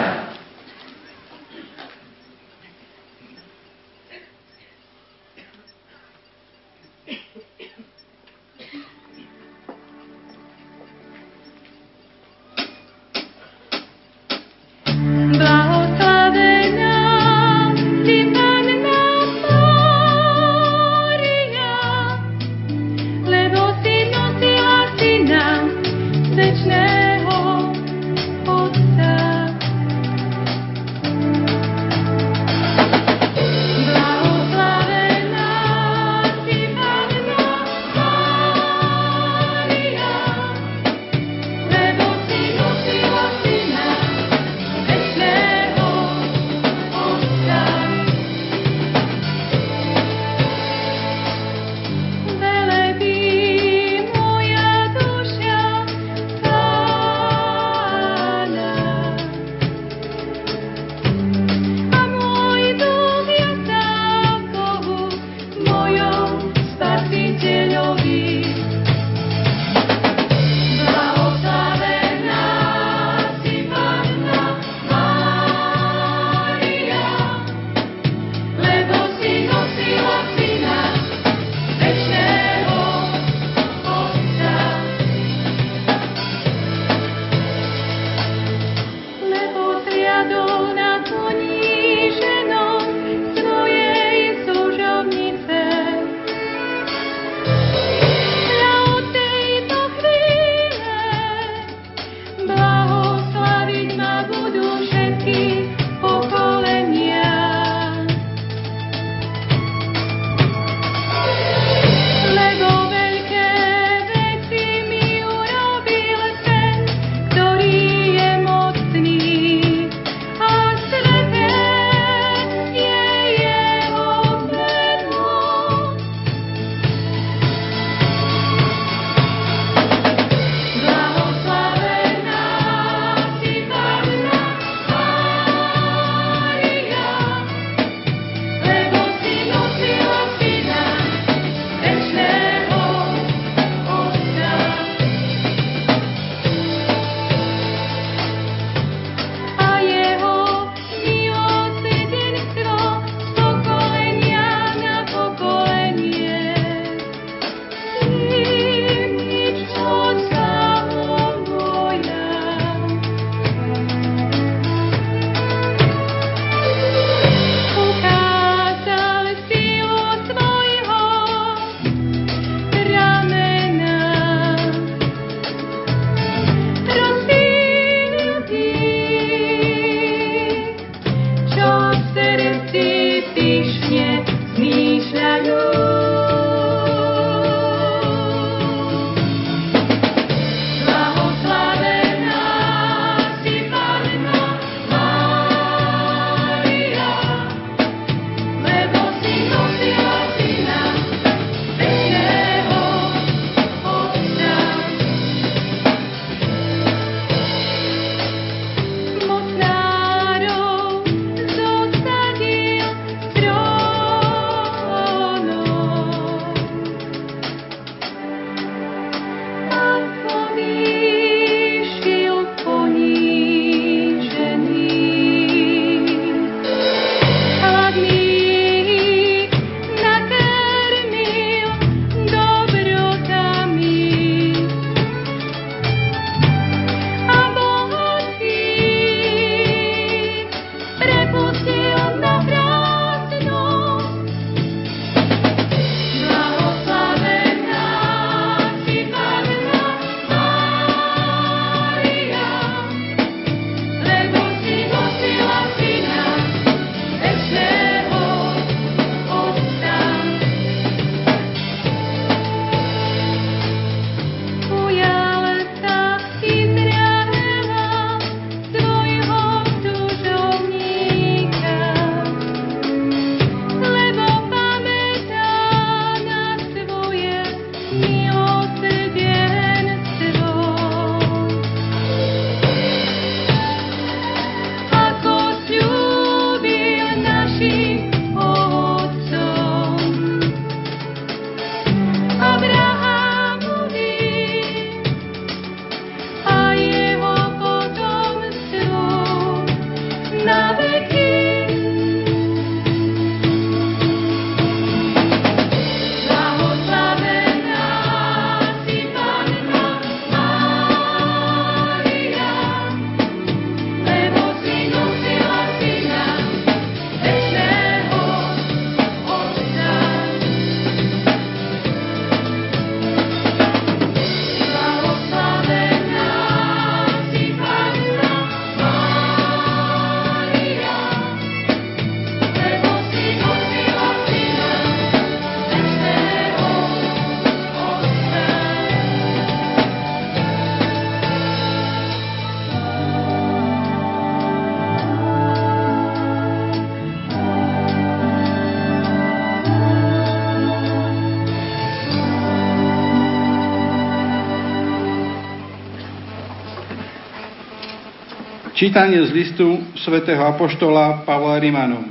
Čítanie z listu svätého Apoštola Pavla Rimanom.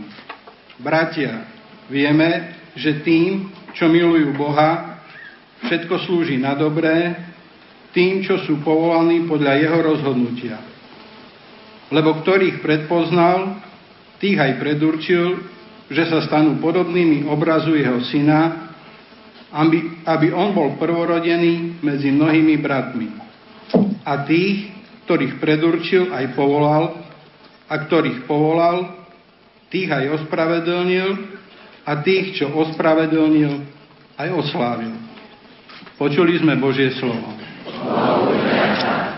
Bratia, vieme, že tým, čo milujú Boha, všetko slúži na dobré, tým, čo sú povolaní podľa jeho rozhodnutia. Lebo ktorých predpoznal, tých aj predurčil, že sa stanú podobnými obrazu jeho syna, aby, aby on bol prvorodený medzi mnohými bratmi. A tých, ktorých predurčil, aj povolal, a ktorých povolal, tých aj ospravedlnil, a tých, čo ospravedlnil, aj oslávil. Počuli sme Božie slovo. Pán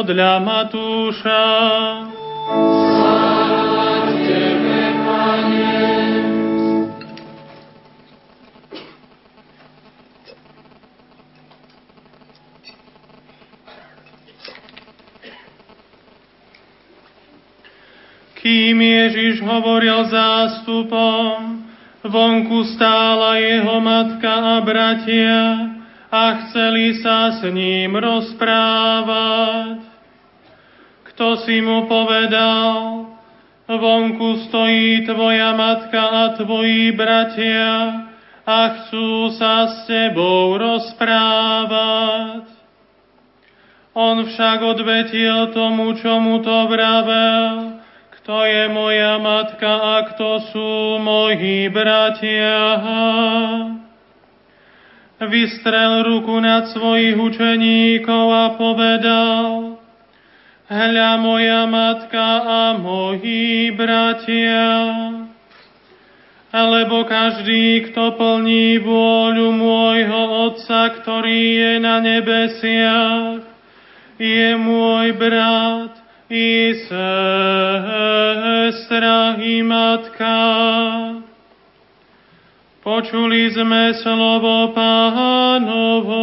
Evanielia podľa Matúša. Tebe. Kým Ježiš hovoril zástupom, vonku stála jeho matka a bratia a chceli sa s ním rozprávať. Si mu povedal, vonku stojí tvoja matka a tvoji bratia a chcú sa s tebou rozprávať. On však odvetil tomu, čo mu to vravel, kto je moja matka a kto sú moji bratia. Vystrel ruku nad svojich učeníkov a povedal, hľa moja matka a moji bratia. Lebo každý, kto plní vôľu môjho Otca, ktorý je na nebesiach, je môj brat, i sestra, i matka. Počuli sme slovo pánovo.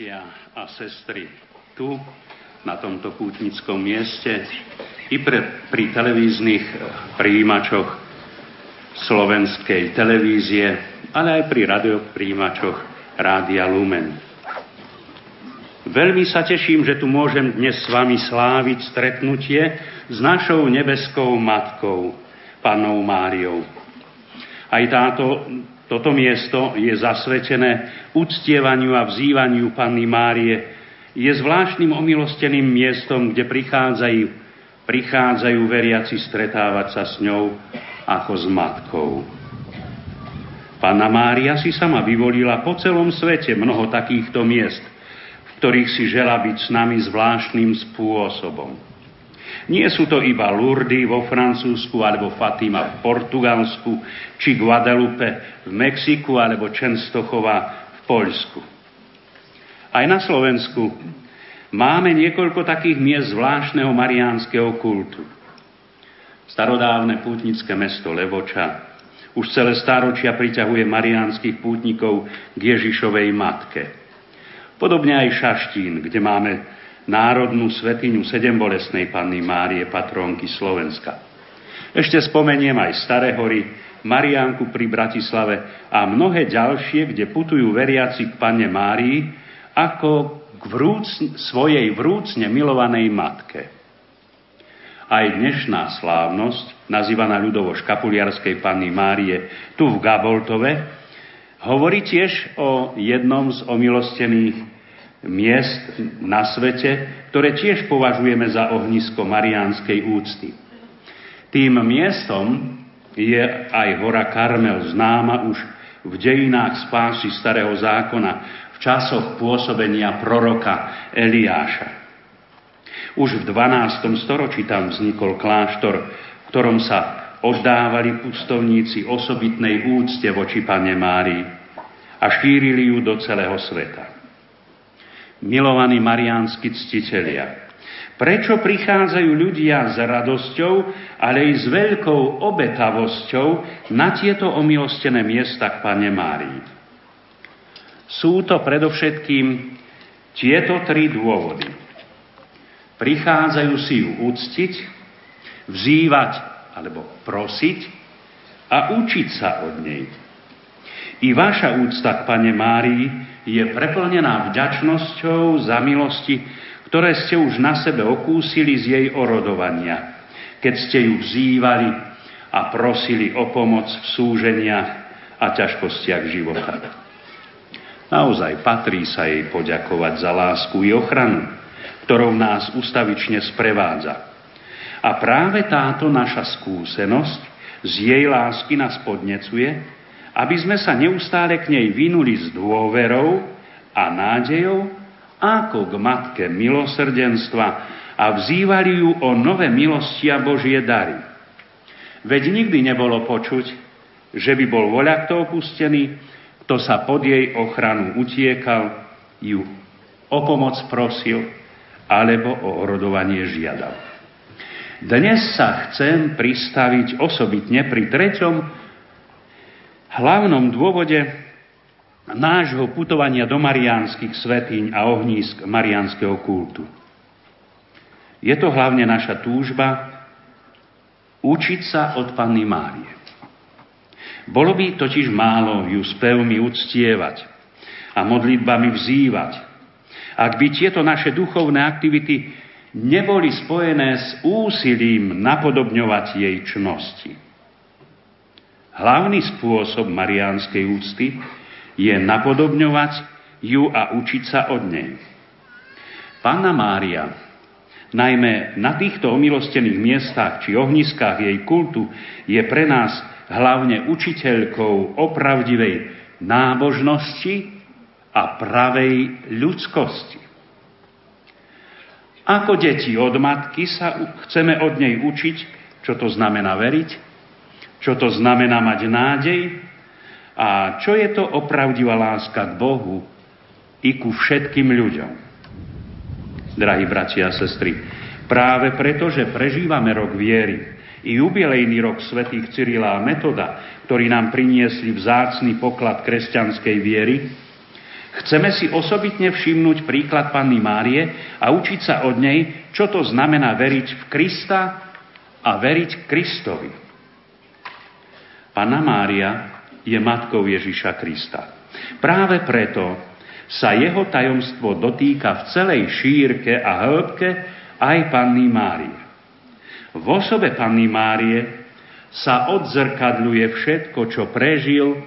Bratia a sestry, tu, na tomto pútnickom mieste, i pre, pri televíznych eh, príjimačoch slovenskej televízie, ale aj pri radiopríjimačoch Rádia Lumen. Veľmi sa teším, že tu môžem dnes s vami sláviť stretnutie s našou nebeskou matkou, Pannou Máriou. Aj táto Toto miesto je zasvetené uctievaniu a vzývaniu Panny Márie. Je zvláštnym omilosteným miestom, kde prichádzajú, prichádzajú veriaci stretávať sa s ňou ako s matkou. Panna Mária si sama vyvolila po celom svete mnoho takýchto miest, v ktorých si žela byť s nami zvláštnym spôsobom. Nie sú to iba Lourdes vo Francúzsku, alebo Fatima v Portugalsku, či Guadalupe v Mexiku, alebo Čenstochová v Poľsku. Aj na Slovensku máme niekoľko takých miest zvláštneho mariánskeho kultu. Starodávne pútnické mesto Levoča už celé stáročia priťahuje mariánskych pútnikov k Ježišovej matke. Podobne aj Šaštín, kde máme národnú svetiňu sedembolesnej Panny Márie, patrónky Slovenska. Ešte spomeniem aj Staré hory, Mariánku pri Bratislave a mnohé ďalšie, kde putujú veriaci k Panne Márii ako k vrúc, svojej vrúcne milovanej matke. Aj dnešná slávnosť, nazývaná ľudovo škapuliarskej Panny Márie, tu v Gaboltove, hovorí tiež o jednom z omilostených miest na svete, ktoré tiež považujeme za ohnisko mariánskej úcty. Tým miestom je aj hora Karmel, známa už v dejinách spásy Starého zákona, v časoch pôsobenia proroka Eliáša. Už v 12. storočí tam vznikol kláštor, v ktorom sa oddávali pustovníci osobitnej úcte voči Pane Márii a šírili ju do celého sveta milovaní mariánsky ctitelia. Prečo prichádzajú ľudia s radosťou, ale i s veľkou obetavosťou na tieto omilostené miesta k Pane Márii? Sú to predovšetkým tieto tri dôvody. Prichádzajú si ju úctiť, vzývať alebo prosiť a učiť sa od nej. I vaša úcta k Pane Márii je preplnená vďačnosťou za milosti, ktoré ste už na sebe okúsili z jej orodovania, keď ste ju vzývali a prosili o pomoc v súženiach a ťažkostiach života. Naozaj patrí sa jej poďakovať za lásku i ochranu, ktorou nás ustavične sprevádza. A práve táto naša skúsenosť z jej lásky nás podnecuje, aby sme sa neustále k nej vynuli s dôverou a nádejou, ako k matke milosrdenstva a vzývali ju o nové milosti a Božie dary. Veď nikdy nebolo počuť, že by bol voľakto opustený, kto sa pod jej ochranu utiekal, ju o pomoc prosil alebo o orodovanie žiadal. Dnes sa chcem pristaviť osobitne pri treťom hlavnom dôvode nášho putovania do mariánskych svetíň a ohnízk mariánskeho kultu. Je to hlavne naša túžba učiť sa od Panny Márie. Bolo by totiž málo ju spevmi uctievať a modlitbami vzývať, ak by tieto naše duchovné aktivity neboli spojené s úsilím napodobňovať jej čnosti. Hlavný spôsob mariánskej úcty je napodobňovať ju a učiť sa od nej. Panna Mária, najmä na týchto omilostených miestach či ohniskách jej kultu, je pre nás hlavne učiteľkou opravdivej nábožnosti a pravej ľudskosti. Ako deti od matky sa chceme od nej učiť, čo to znamená veriť, čo to znamená mať nádej a čo je to opravdivá láska k Bohu i ku všetkým ľuďom. Drahí bratia a sestry, práve preto, že prežívame rok viery i jubilejný rok svätých Cyrila a Metoda, ktorí nám priniesli vzácný poklad kresťanskej viery, Chceme si osobitne všimnúť príklad Panny Márie a učiť sa od nej, čo to znamená veriť v Krista a veriť Kristovi. Pana Mária je matkou Ježiša Krista. Práve preto sa jeho tajomstvo dotýka v celej šírke a hĺbke aj Panny Márie. V osobe Panny Márie sa odzrkadľuje všetko, čo prežil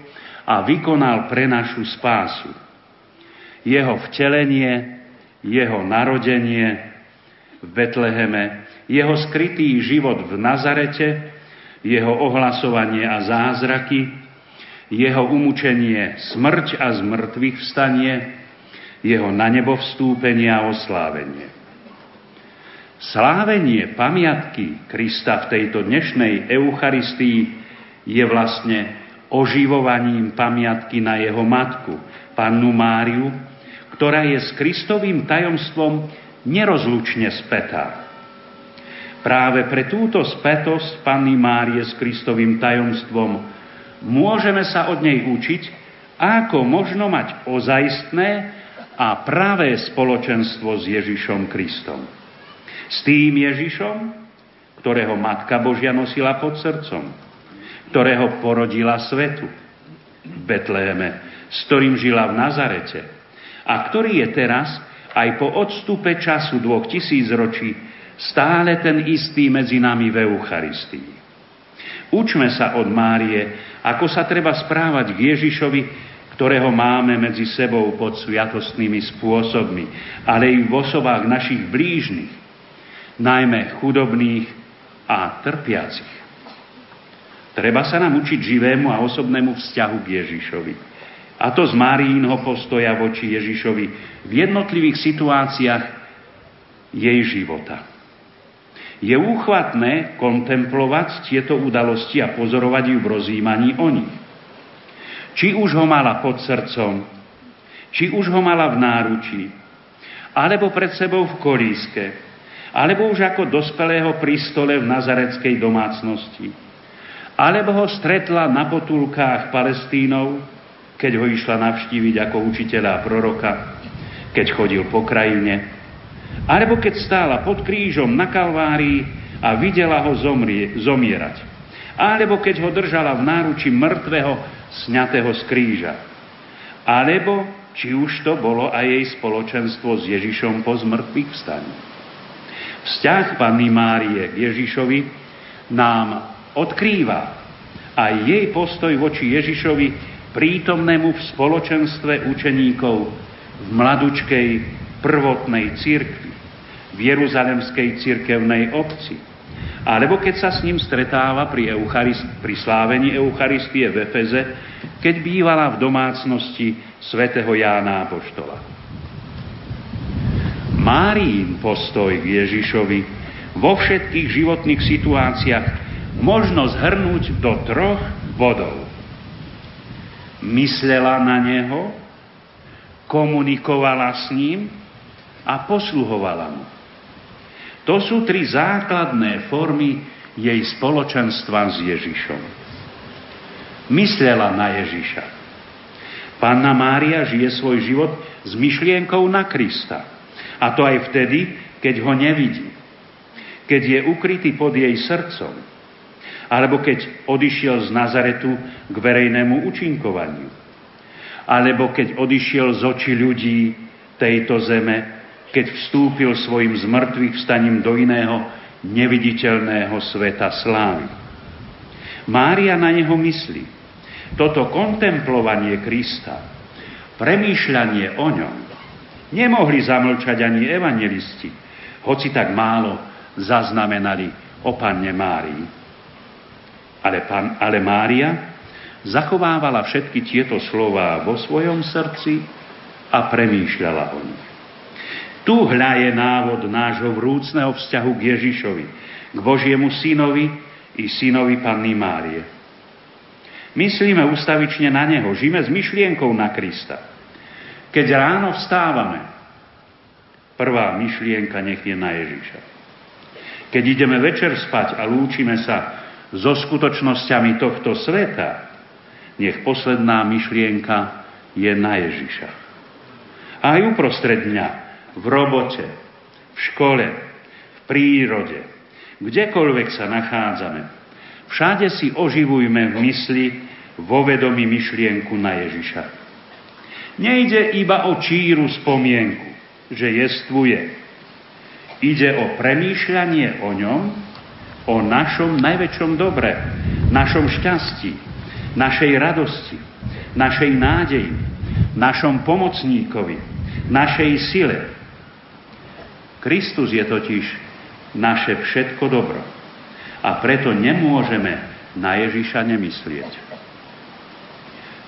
a vykonal pre našu spásu. Jeho vtelenie, jeho narodenie v Betleheme, jeho skrytý život v Nazarete, jeho ohlasovanie a zázraky, jeho umúčenie, smrť a zmrtvých vstanie, jeho na nebo vstúpenie a oslávenie. Slávenie pamiatky Krista v tejto dnešnej Eucharistii je vlastne oživovaním pamiatky na jeho matku, pannu Máriu, ktorá je s Kristovým tajomstvom nerozlučne spätá. Práve pre túto spätosť Panny Márie s Kristovým tajomstvom môžeme sa od nej učiť, ako možno mať ozajstné a pravé spoločenstvo s Ježišom Kristom. S tým Ježišom, ktorého Matka Božia nosila pod srdcom, ktorého porodila svetu v Betleheme, s ktorým žila v Nazarete a ktorý je teraz, aj po odstupe času dvoch tisíc ročí, stále ten istý medzi nami v Eucharistii. Učme sa od Márie, ako sa treba správať k Ježišovi, ktorého máme medzi sebou pod sviatostnými spôsobmi, ale i v osobách našich blížnych, najmä chudobných a trpiacich. Treba sa nám učiť živému a osobnému vzťahu k Ježišovi. A to z Máriínho postoja voči Ježišovi v jednotlivých situáciách jej života. Je úchvatné kontemplovať tieto udalosti a pozorovať ju v rozjímaní o nich. Či už ho mala pod srdcom, či už ho mala v náručí, alebo pred sebou v kolíske, alebo už ako dospelého pri stole v nazareckej domácnosti, alebo ho stretla na potulkách Palestínov, keď ho išla navštíviť ako učiteľa a proroka, keď chodil po krajine, alebo keď stála pod krížom na Kalvárii a videla ho zomrie, zomierať, alebo keď ho držala v náruči mŕtvého, sňatého z kríža, alebo či už to bolo aj jej spoločenstvo s Ježišom po zmrtvých vstaní. Vzťah Panny Márie k Ježišovi nám odkrýva aj jej postoj voči Ježišovi prítomnému v spoločenstve učeníkov v mladučkej prvotnej cirkvi, v Jeruzalemskej cirkevnej obci, alebo keď sa s ním stretáva pri, Eucharist, pri slávení Eucharistie v Efeze, keď bývala v domácnosti svätého Jána Apoštola. Márín postoj k Ježišovi vo všetkých životných situáciách možno zhrnúť do troch bodov. Myslela na neho, komunikovala s ním a posluhovala mu. To sú tri základné formy jej spoločenstva s Ježišom. Myslela na Ježiša. Panna Mária žije svoj život s myšlienkou na Krista. A to aj vtedy, keď ho nevidí. Keď je ukrytý pod jej srdcom. Alebo keď odišiel z Nazaretu k verejnému učinkovaniu. Alebo keď odišiel z očí ľudí tejto zeme keď vstúpil svojim zmrtvých vstaním do iného neviditeľného sveta slávy. Mária na neho myslí. Toto kontemplovanie Krista, premýšľanie o ňom, nemohli zamlčať ani evangelisti, hoci tak málo zaznamenali o panne Márii. Ale, pan, ale Mária zachovávala všetky tieto slová vo svojom srdci a premýšľala o nich. Tu hľa je návod nášho vrúcného vzťahu k Ježišovi, k Božiemu synovi i synovi Panny Márie. Myslíme ustavične na Neho, žijeme s myšlienkou na Krista. Keď ráno vstávame, prvá myšlienka nech je na Ježiša. Keď ideme večer spať a lúčime sa so skutočnosťami tohto sveta, nech posledná myšlienka je na Ježiša. A aj uprostred dňa v robote, v škole, v prírode, kdekoľvek sa nachádzame. Všade si oživujme v mysli vo vedomí myšlienku na Ježiša. Nejde iba o číru spomienku, že jestvuje. Ide o premýšľanie o ňom, o našom najväčšom dobre, našom šťastí, našej radosti, našej nádeji, našom pomocníkovi, našej sile. Kristus je totiž naše všetko dobro. A preto nemôžeme na Ježiša nemyslieť.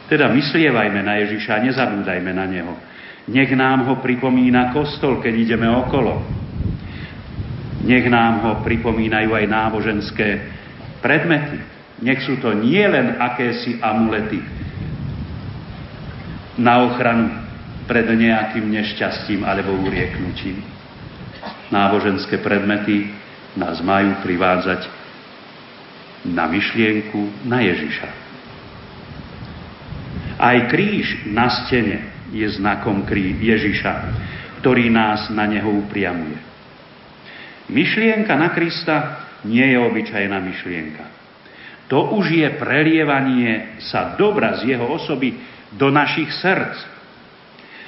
Teda myslievajme na Ježiša a nezabúdajme na Neho. Nech nám ho pripomína kostol, keď ideme okolo. Nech nám ho pripomínajú aj náboženské predmety. Nech sú to nie len akési amulety na ochranu pred nejakým nešťastím alebo urieknutím. Náboženské predmety nás majú privádzať na myšlienku na Ježiša. Aj kríž na stene je znakom krí Ježiša, ktorý nás na neho upriamuje. Myšlienka na Krista nie je obyčajná myšlienka. To už je prelievanie sa dobra z jeho osoby do našich srdc.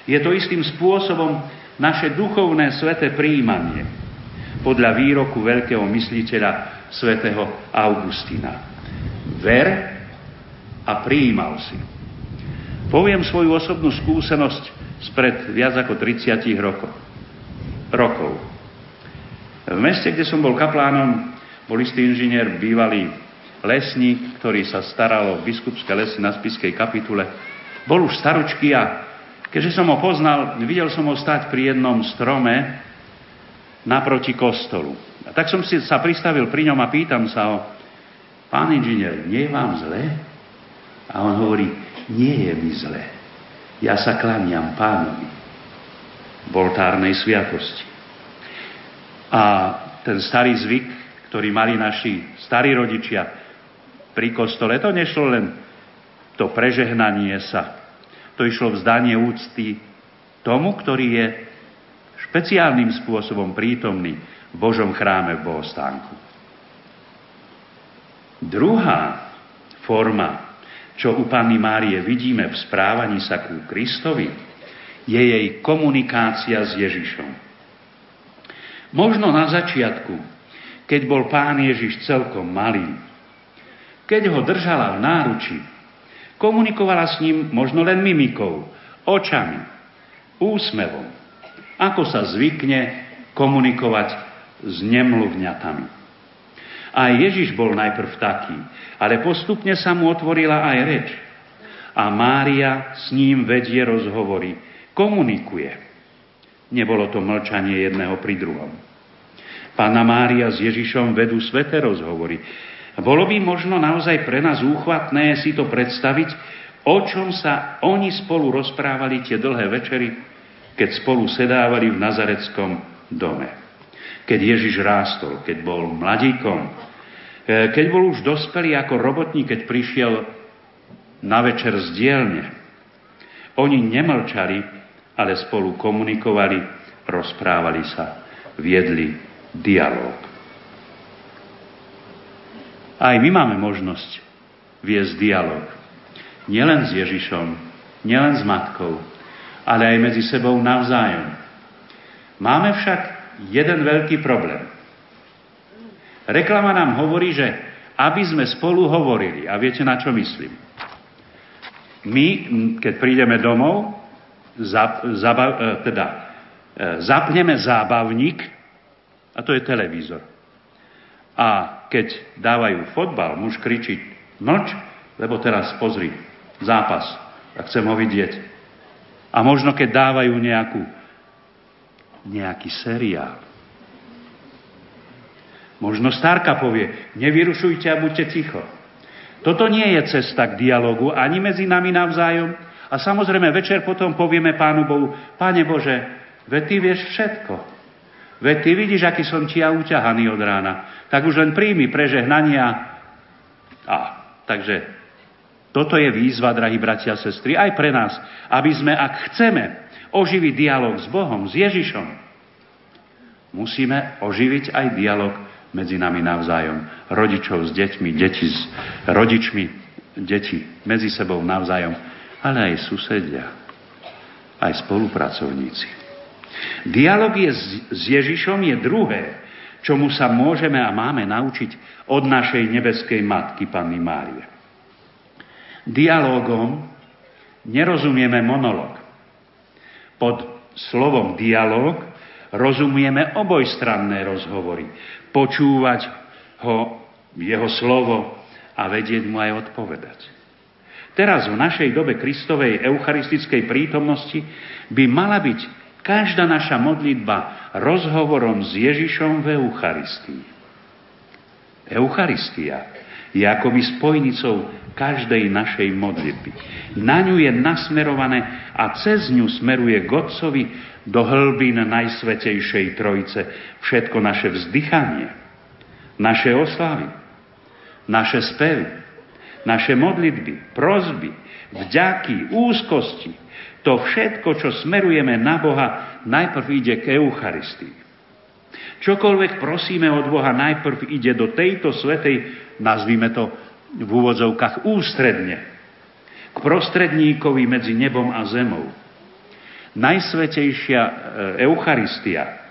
Je to istým spôsobom naše duchovné sveté príjmanie podľa výroku veľkého mysliteľa svätého Augustína. Ver a prijímal si. Poviem svoju osobnú skúsenosť spred viac ako 30 rokov. rokov. V meste, kde som bol kaplánom, bol istý inžinier, bývalý lesník, ktorý sa staral o biskupské lesy na spiskej kapitule. Bol už staročky a keďže som ho poznal, videl som ho stať pri jednom strome naproti kostolu. A tak som si sa pristavil pri ňom a pýtam sa ho, pán inžinier, nie je vám zle? A on hovorí, nie je mi zle. Ja sa klaniam pánovi v oltárnej sviatosti. A ten starý zvyk, ktorý mali naši starí rodičia pri kostole, to nešlo len to prežehnanie sa. To išlo vzdanie úcty tomu, ktorý je špeciálnym spôsobom prítomný v Božom chráme v bohostánku. Druhá forma, čo u Panny Márie vidíme v správaní sa ku Kristovi, je jej komunikácia s Ježišom. Možno na začiatku, keď bol pán Ježiš celkom malý, keď ho držala v náruči, komunikovala s ním možno len mimikou, očami, úsmevom, ako sa zvykne komunikovať s nemluvňatami. Aj Ježiš bol najprv taký, ale postupne sa mu otvorila aj reč. A Mária s ním vedie rozhovory, komunikuje. Nebolo to mlčanie jedného pri druhom. Pána Mária s Ježišom vedú sveté rozhovory. Bolo by možno naozaj pre nás úchvatné si to predstaviť, o čom sa oni spolu rozprávali tie dlhé večery, keď spolu sedávali v Nazareckom dome keď Ježiš rástol, keď bol mladíkom, e, keď bol už dospelý ako robotník, keď prišiel na večer z dielne. Oni nemlčali, ale spolu komunikovali, rozprávali sa, viedli dialog. Aj my máme možnosť viesť dialog. Nielen s Ježišom, nielen s matkou, ale aj medzi sebou navzájom. Máme však jeden veľký problém. Reklama nám hovorí, že aby sme spolu hovorili, a viete na čo myslím. My, keď prídeme domov, zap, zabav, e, teda, e, zapneme zábavník, a to je televízor. A keď dávajú fotbal, muž kričí, mlč, lebo teraz pozri, zápas, a chcem ho vidieť. A možno keď dávajú nejakú nejaký seriál. Možno Starka povie, nevyrušujte a buďte ticho. Toto nie je cesta k dialogu ani medzi nami navzájom. A samozrejme večer potom povieme Pánu Bohu, Pane Bože, veď Ty vieš všetko. Veď Ty vidíš, aký som ti ja uťahaný od rána. Tak už len príjmi prežehnania. A, takže toto je výzva, drahí bratia a sestry, aj pre nás, aby sme, ak chceme oživiť dialog s Bohom, s Ježišom, musíme oživiť aj dialog medzi nami navzájom. Rodičov s deťmi, deti s rodičmi, deti medzi sebou navzájom, ale aj susedia, aj spolupracovníci. Dialóg je s Ježišom je druhé, čomu sa môžeme a máme naučiť od našej nebeskej matky, Panny Márie. Dialógom nerozumieme monolog. Pod slovom dialog rozumieme obojstranné rozhovory. Počúvať ho, jeho slovo a vedieť mu aj odpovedať. Teraz v našej dobe Kristovej eucharistickej prítomnosti by mala byť každá naša modlitba rozhovorom s Ježišom v Eucharistii. Eucharistia je akoby spojnicou každej našej modlitby. Na ňu je nasmerované a cez ňu smeruje k Otcovi do hlbín Najsvetejšej Trojice všetko naše vzdychanie, naše oslavy, naše spevy, naše modlitby, prozby, vďaky, úzkosti, to všetko, čo smerujeme na Boha, najprv ide k Eucharistii. Čokoľvek prosíme od Boha, najprv ide do tejto svetej, nazvime to v úvodzovkách ústredne, k prostredníkovi medzi nebom a zemou. Najsvetejšia e, Eucharistia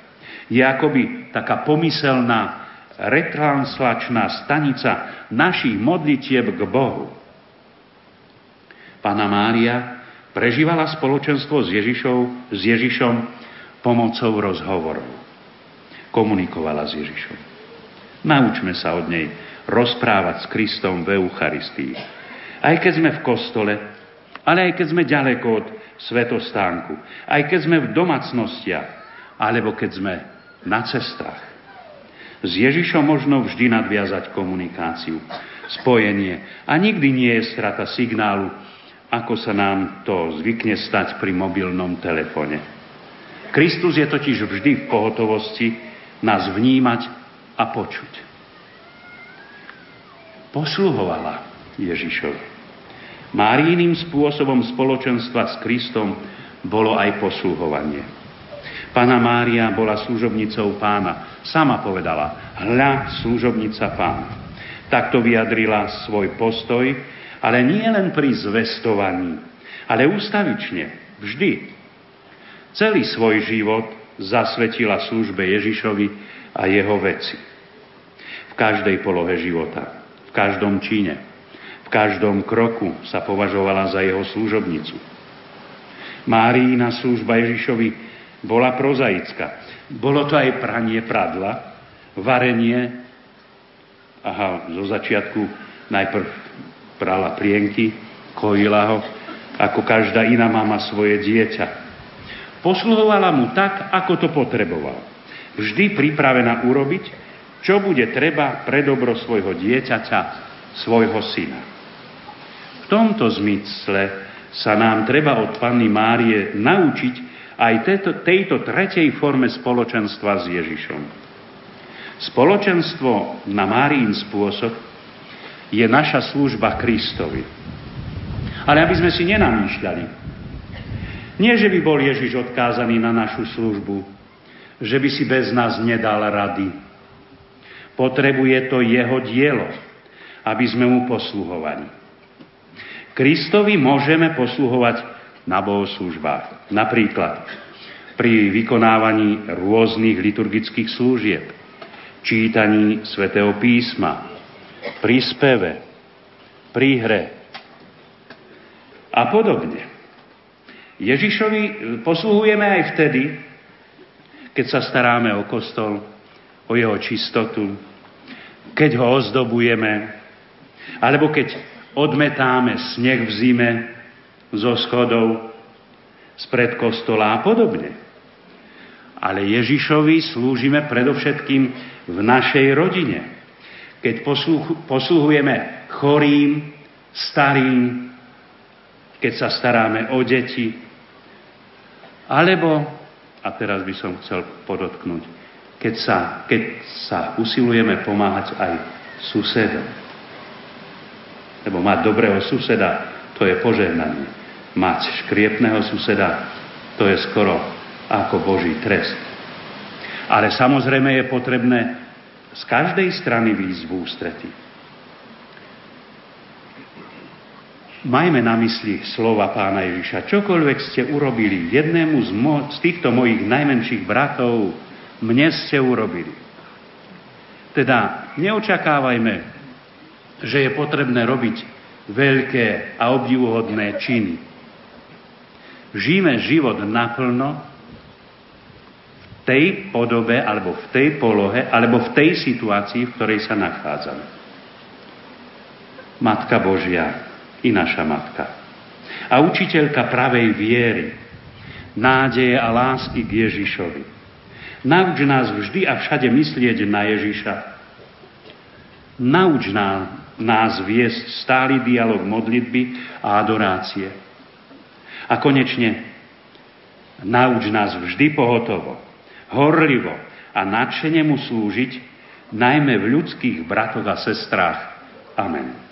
je akoby taká pomyselná retranslačná stanica našich modlitieb k Bohu. Pana Mária prežívala spoločenstvo s, Ježišou, s Ježišom pomocou rozhovorov. Komunikovala s Ježišom. Naučme sa od nej rozprávať s Kristom v Eucharistii. Aj keď sme v kostole, ale aj keď sme ďaleko od svetostánku, aj keď sme v domácnostiach, alebo keď sme na cestách. S Ježišom možno vždy nadviazať komunikáciu, spojenie a nikdy nie je strata signálu, ako sa nám to zvykne stať pri mobilnom telefone. Kristus je totiž vždy v pohotovosti nás vnímať a počuť posluhovala Ježišovi. Márijným spôsobom spoločenstva s Kristom bolo aj posluhovanie. Pána Mária bola služobnicou pána. Sama povedala, hľa služobnica pána. Takto vyjadrila svoj postoj, ale nie len pri zvestovaní, ale ústavične, vždy. Celý svoj život zasvetila službe Ježišovi a jeho veci. V každej polohe života každom čine, v každom kroku sa považovala za jeho služobnicu. Márína služba Ježišovi bola prozaická. Bolo to aj pranie pradla, varenie, aha, zo začiatku najprv prala plienky, kojila ho, ako každá iná mama svoje dieťa. Posluhovala mu tak, ako to potreboval. Vždy pripravená urobiť, čo bude treba pre dobro svojho dieťaťa, svojho syna. V tomto zmysle sa nám treba od Panny Márie naučiť aj tejto, tejto tretej forme spoločenstva s Ježišom. Spoločenstvo na Márín spôsob je naša služba Kristovi. Ale aby sme si nenamýšľali, nie, že by bol Ježiš odkázaný na našu službu, že by si bez nás nedal rady, Potrebuje to jeho dielo, aby sme mu posluhovali. Kristovi môžeme posluhovať na bohoslužbách. Napríklad pri vykonávaní rôznych liturgických služieb, čítaní svätého písma, pri speve, a podobne. Ježišovi posluhujeme aj vtedy, keď sa staráme o kostol, o jeho čistotu, keď ho ozdobujeme, alebo keď odmetáme sneh v zime zo schodov spred kostola a podobne. Ale Ježišovi slúžime predovšetkým v našej rodine, keď posluhujeme chorým, starým, keď sa staráme o deti, alebo, a teraz by som chcel podotknúť, keď sa, keď sa usilujeme pomáhať aj susedom. Lebo mať dobrého suseda, to je požehnanie. Mať škriepného suseda, to je skoro ako Boží trest. Ale samozrejme je potrebné z každej strany výjsť v ústretí. Majme na mysli slova pána Ježiša. Čokoľvek ste urobili jednému z, mo- z týchto mojich najmenších bratov, mne ste urobili. Teda neočakávajme, že je potrebné robiť veľké a obdivuhodné činy. žijeme život naplno tej podobe, alebo v tej polohe, alebo v tej situácii, v ktorej sa nachádzame. Matka Božia i naša Matka. A učiteľka pravej viery, nádeje a lásky k Ježišovi. Nauč nás vždy a všade myslieť na Ježiša. Nauč nás viesť stály dialog modlitby a adorácie. A konečne, nauč nás vždy pohotovo, horlivo a nadšene mu slúžiť, najmä v ľudských bratoch a sestrách. Amen.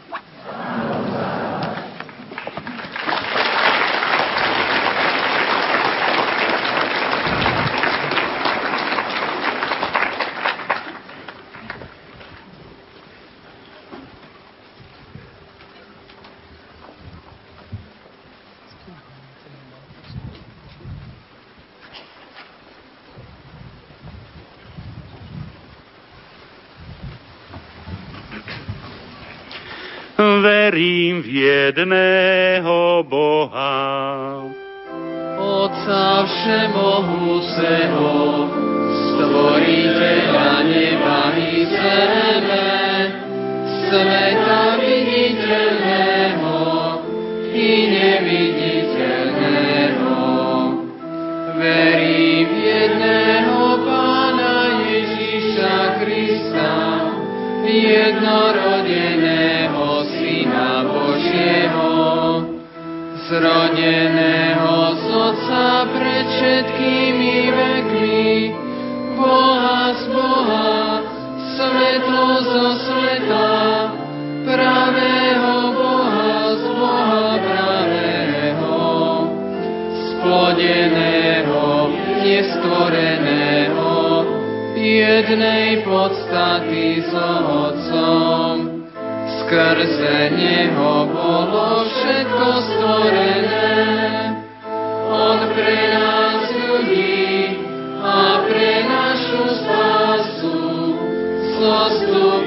Verím v jedného Boha. Otca Všemohúceho, stvoriteľa neba i zeme, sveta viditeľného i neviditeľného. Verím v jedného Pána Ježíša Krista, jednorodeného zrodeného z Otca pred všetkými vekmi, Boha z Boha, svetlo zo sveta, pravého Boha z Boha pravého, splodeného, nestvoreného, jednej podstaty s Otcom. Skrze Neho bolo všetko stvorené. On pre nás ľudí a pre našu spásu zostúpil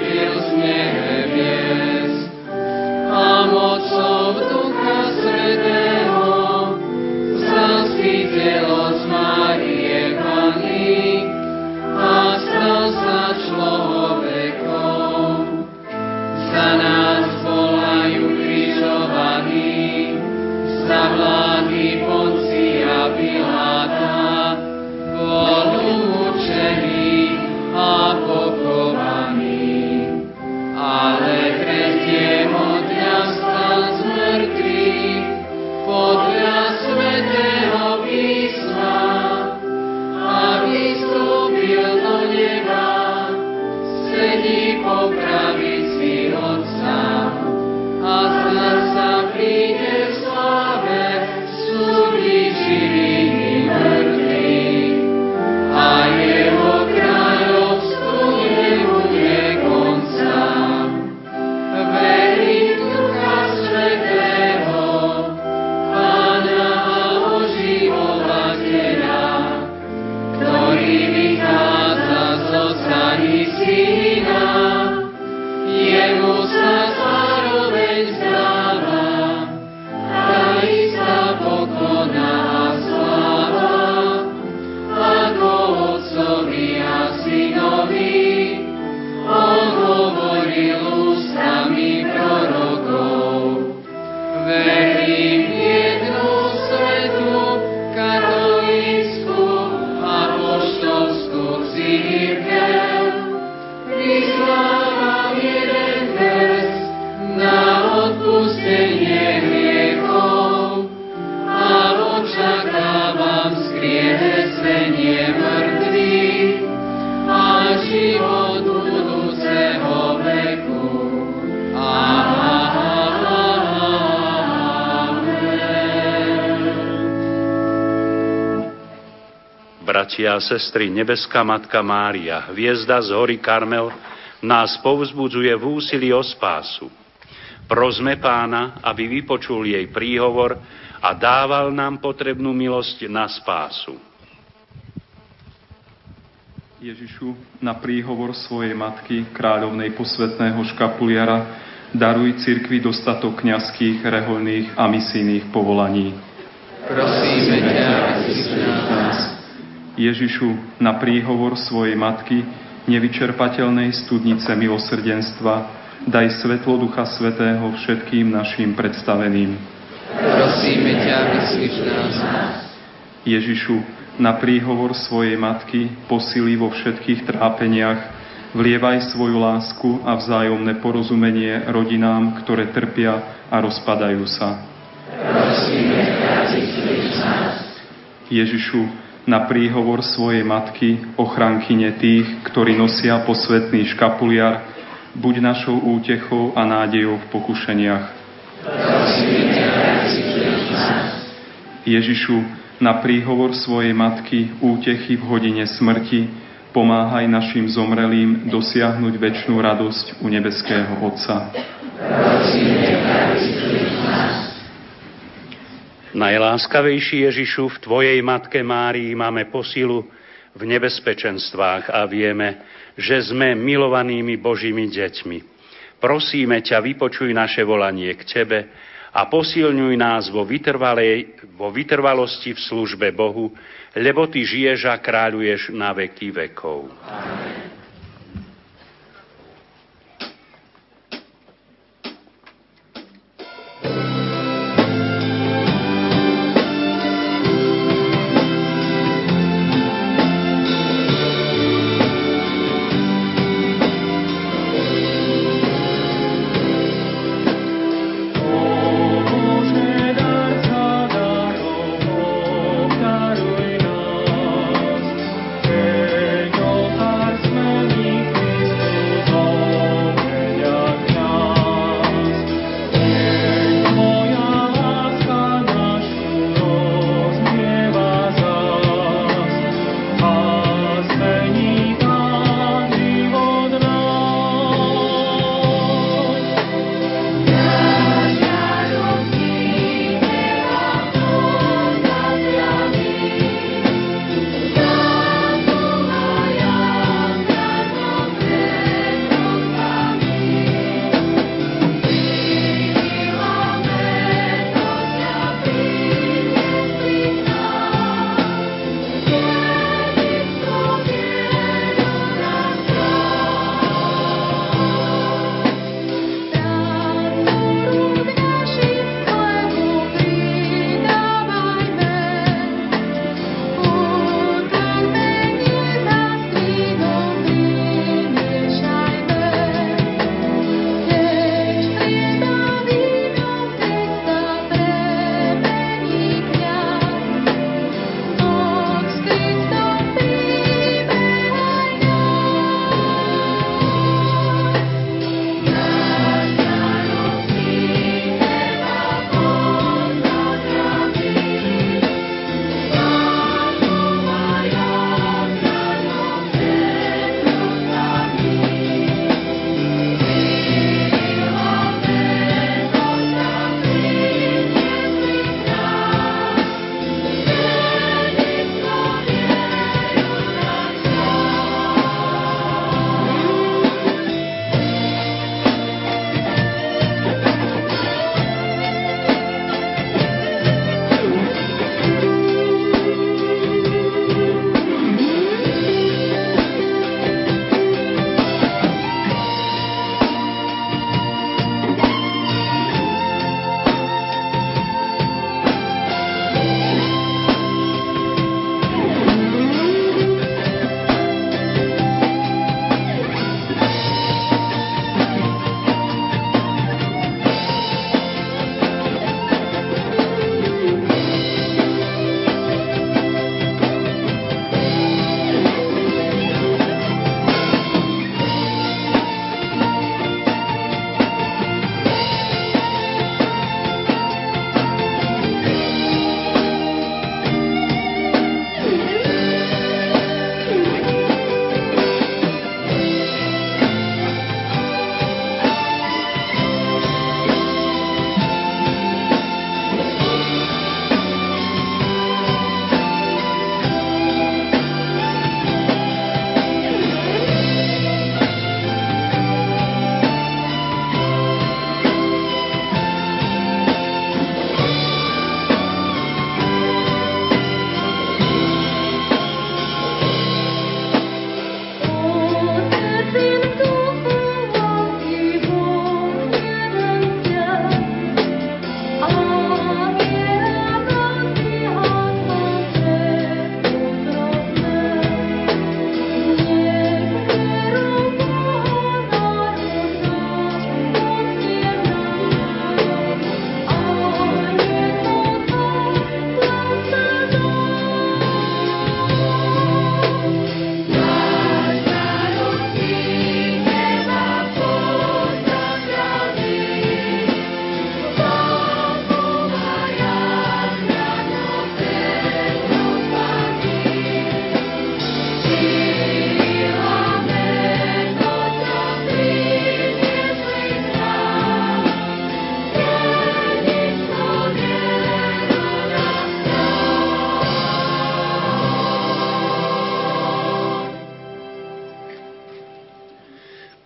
Bratia a sestry, nebeská Matka Mária, hviezda z hory Karmel, nás povzbudzuje v úsilí o spásu. Prosme pána, aby vypočul jej príhovor a dával nám potrebnú milosť na spásu. Ježišu, na príhovor svojej matky, kráľovnej posvetného škapuliara, daruj cirkvi dostatok kňazských, reholných a misijných povolaní. prosíme ťa, nás. Ježišu, na príhovor svojej matky, nevyčerpateľnej studnice milosrdenstva, daj svetlo Ducha Svetého všetkým našim predstaveným. Prosíme ťa, vyslíš nás. Ježišu, na príhovor svojej matky, posily vo všetkých trápeniach, vlievaj svoju lásku a vzájomné porozumenie rodinám, ktoré trpia a rozpadajú sa. Prosíme ťa, nás. Ježišu, na príhovor svojej matky, ochrankyne tých, ktorí nosia posvetný škapuliar, buď našou útechou a nádejou v pokušeniach. Ježišu, na príhovor svojej matky, útechy v hodine smrti, pomáhaj našim zomrelým dosiahnuť väčšnú radosť u nebeského Otca. Prosíme, Najláskavejší Ježišu, v Tvojej Matke Márii máme posilu v nebezpečenstvách a vieme, že sme milovanými Božími deťmi. Prosíme ťa, vypočuj naše volanie k Tebe a posilňuj nás vo, vo vytrvalosti v službe Bohu, lebo Ty žiješ a kráľuješ na veky vekov. Amen.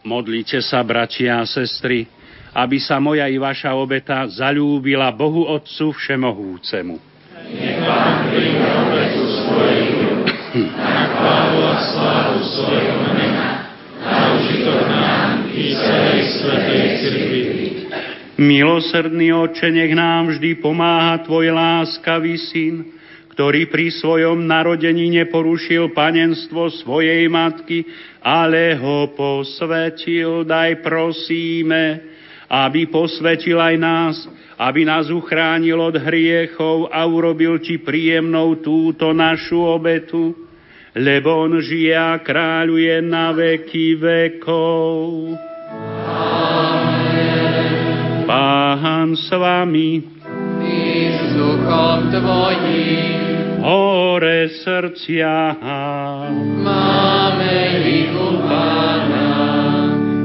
Modlite sa, bratia a sestry, aby sa moja i vaša obeta zalúbila Bohu Otcu Všemohúcemu. Nech Pán príjme obetu svojich na chválu a slávu svojho mena, na užitok nám i celej svetej cirkvi. Milosrdný Oče, nech nám vždy pomáha Tvoj láskavý syn, ktorý pri svojom narodení neporušil panenstvo svojej matky, ale ho posvetil, daj prosíme, aby posvetil aj nás, aby nás uchránil od hriechov a urobil Ti príjemnou túto našu obetu, lebo On žije a kráľuje na veky vekov. Pán s vami. I s duchom tvojím. Hore srdcia. Máme ich u Pána.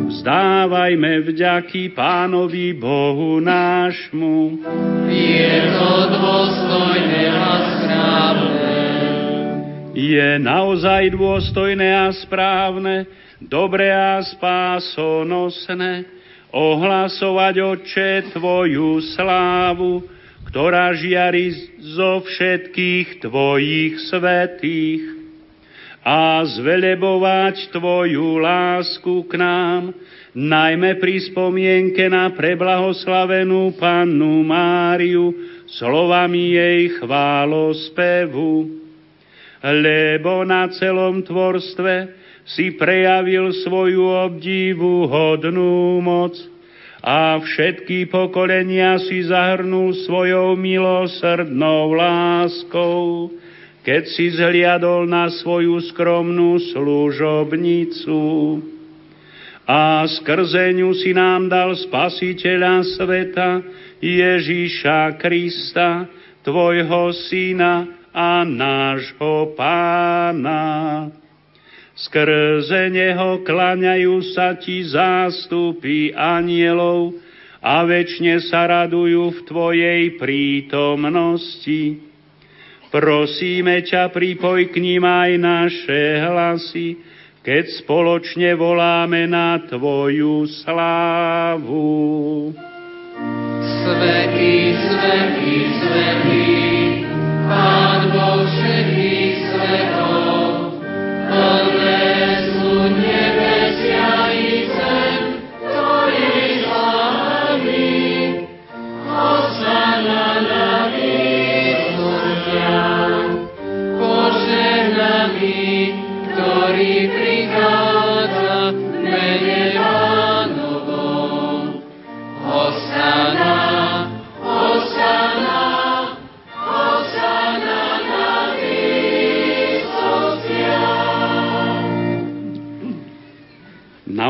Vzdávajme vďaky Pánovi Bohu nášmu. Je to dôstojné a správne. Je naozaj dôstojné a správne, dobré a spásonosné, ohlasovať, Oče, Tvoju slávu, ktorá žiari zo všetkých Tvojich svetých a zvelebovať Tvoju lásku k nám, najmä pri spomienke na preblahoslavenú Pannu Máriu, slovami jej chválospevu. Lebo na celom tvorstve si prejavil svoju obdivu hodnú moc a všetky pokolenia si zahrnul svojou milosrdnou láskou, keď si zhliadol na svoju skromnú služobnicu. A skrze si nám dal spasiteľa sveta, Ježíša Krista, Tvojho Syna a nášho Pána. Skrze neho klaňajú sa ti zástupy anielov a väčšine sa radujú v Tvojej prítomnosti. Prosíme ťa, pripoj k ním aj naše hlasy, keď spoločne voláme na Tvoju slávu. Svetý, svetý, svetý, Pán Boh všetkých svetov,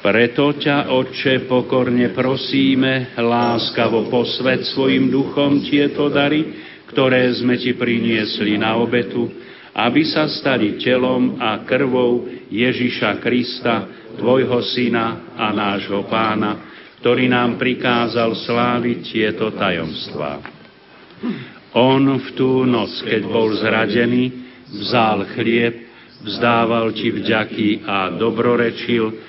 Preto ťa, Otče, pokorne prosíme, láskavo posved svojim duchom tieto dary, ktoré sme ti priniesli na obetu, aby sa stali telom a krvou Ježiša Krista, Tvojho Syna a nášho Pána, ktorý nám prikázal sláviť tieto tajomstvá. On v tú noc, keď bol zradený, vzal chlieb, vzdával ti vďaky a dobrorečil,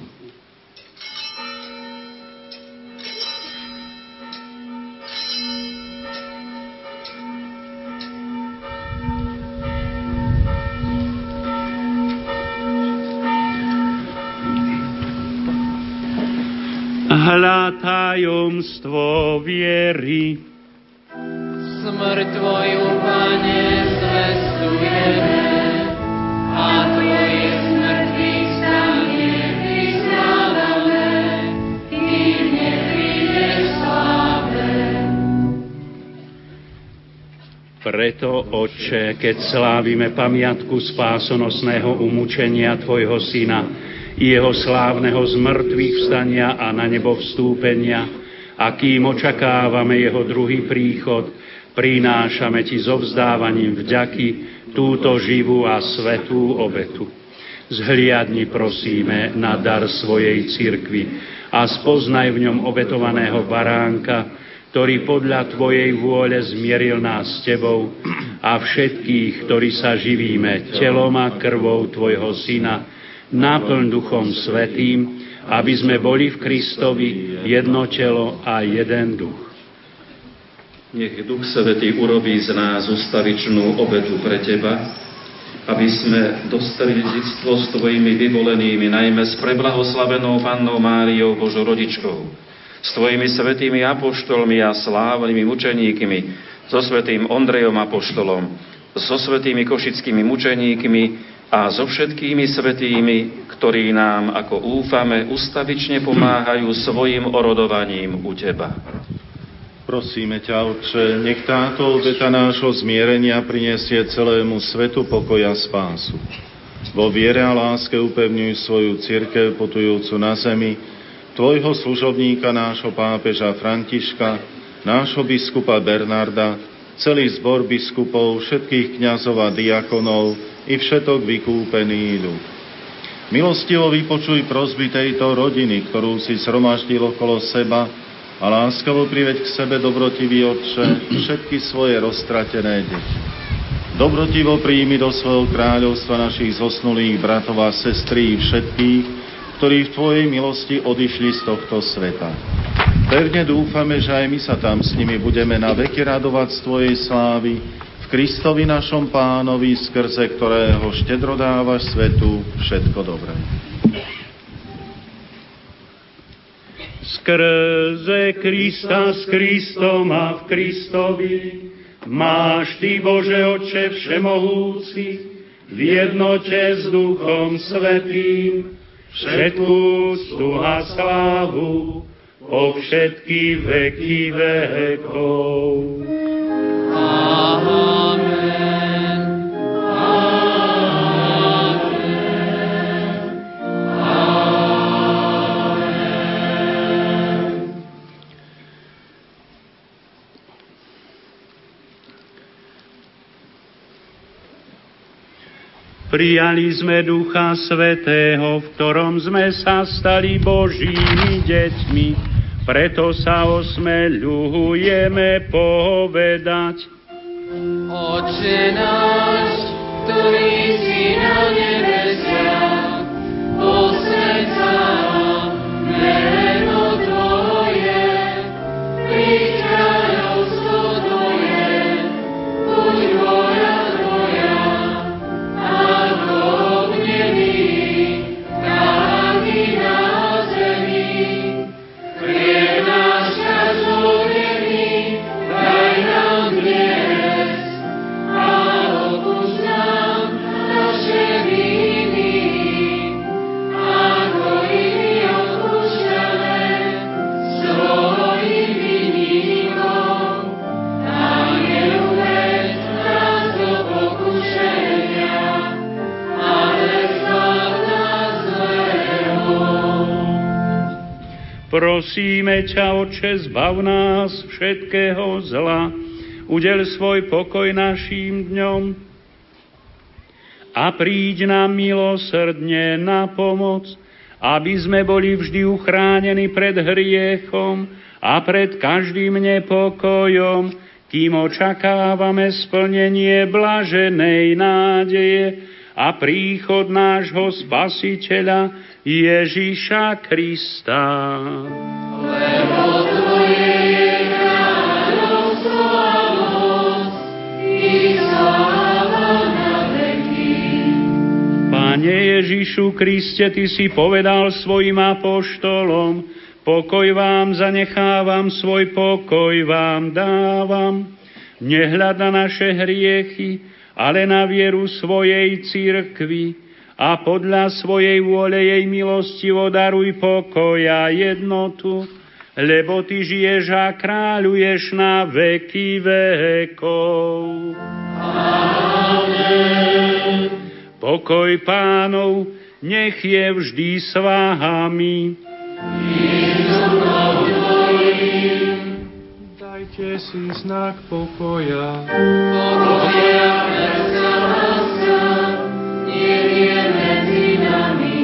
Tajomstvo viery. Smrť Tvoju, Pane, zvestujeme a Tvoje smrtvý stanie vyznávame, kým neprídeš sláve. Preto, Otče, keď slávime pamiatku spásonosného umúčenia Tvojho Syna, jeho slávneho zmrtvých vstania a na nebo vstúpenia, a kým očakávame jeho druhý príchod, prinášame ti so vzdávaním vďaky túto živú a svetú obetu. Zhliadni prosíme na dar svojej cirkvi a spoznaj v ňom obetovaného baránka, ktorý podľa Tvojej vôle zmieril nás s Tebou a všetkých, ktorí sa živíme telom a krvou Tvojho Syna, náplň Duchom Svetým, aby sme boli v Kristovi jedno telo a jeden duch. Nech Duch Svetý urobí z nás ustavičnú obetu pre Teba, aby sme dostali dedictvo s Tvojimi vyvolenými, najmä s preblahoslavenou Pannou Máriou Božou s Tvojimi svetými apoštolmi a slávnymi mučeníkmi, so svetým Ondrejom apoštolom, so svetými košickými mučeníkmi a so všetkými svetými, ktorí nám, ako úfame, ustavične pomáhajú svojim orodovaním u Teba. Prosíme ťa, Otče, nech táto obeta nášho zmierenia prinesie celému svetu pokoja spásu. Vo viere a láske upevňuj svoju církev potujúcu na zemi, Tvojho služobníka, nášho pápeža Františka, nášho biskupa Bernarda, celý zbor biskupov, všetkých kňazov a diakonov, i všetok vykúpený ľud. Milostivo vypočuj prosby tejto rodiny, ktorú si sromaždil okolo seba a láskavo priveď k sebe dobrotivý Otče všetky svoje roztratené deti. Dobrotivo príjmi do svojho kráľovstva našich zosnulých bratov a sestry všetkých, ktorí v Tvojej milosti odišli z tohto sveta. Pevne dúfame, že aj my sa tam s nimi budeme na veky radovať z Tvojej slávy, Kristovi našom pánovi, skrze ktorého štedro dávaš svetu všetko dobré. Skrze Krista s Kristom a v Kristovi máš Ty, Bože Oče Všemohúci, v jednote s Duchom Svetým, všetkú úctu a slávu po všetky veky vekov. Amen. Prijali sme Ducha Svetého, v ktorom sme sa stali Božími deťmi, preto sa osmeľujeme povedať. Oče náš, ktorý si na nebesiach, posvedca Prosíme ťa, Oče, zbav nás všetkého zla, udel svoj pokoj našim dňom. A príď nám milosrdne na pomoc aby sme boli vždy uchránení pred hriechom a pred každým nepokojom, kým očakávame splnenie blaženej nádeje a príchod nášho Spasiteľa Ježíša Krista. Lebo tvoje je kráľovstvo Pane Ježišu Kriste, Ty si povedal svojim apoštolom, pokoj vám zanechávam, svoj pokoj vám dávam. Nehľad na naše hriechy, ale na vieru svojej církvy a podľa svojej vôle jej milostivo daruj pokoj a jednotu, lebo Ty žiješ a kráľuješ na veky vekov. Pokoj pánov, nech je vždy s vámi. Dajte si znak pokoja. Pokoja, nie je medzi nami.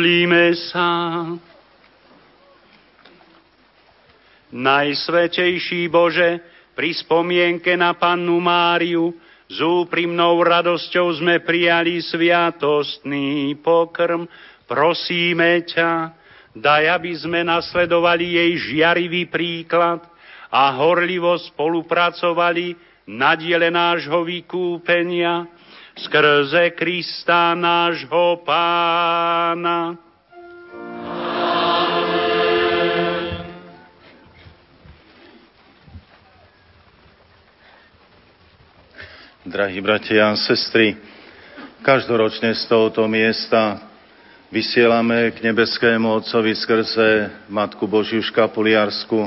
Modlíme sa. Najsvetejší Bože, pri spomienke na Pannu Máriu s úprimnou radosťou sme prijali sviatostný pokrm. Prosíme ťa, daj, aby sme nasledovali jej žiarivý príklad a horlivo spolupracovali na diele nášho vykúpenia skrze Krista nášho Pána. Drahí bratia a sestry, každoročne z tohoto miesta vysielame k nebeskému Otcovi skrze Matku Božiu Škapuliarsku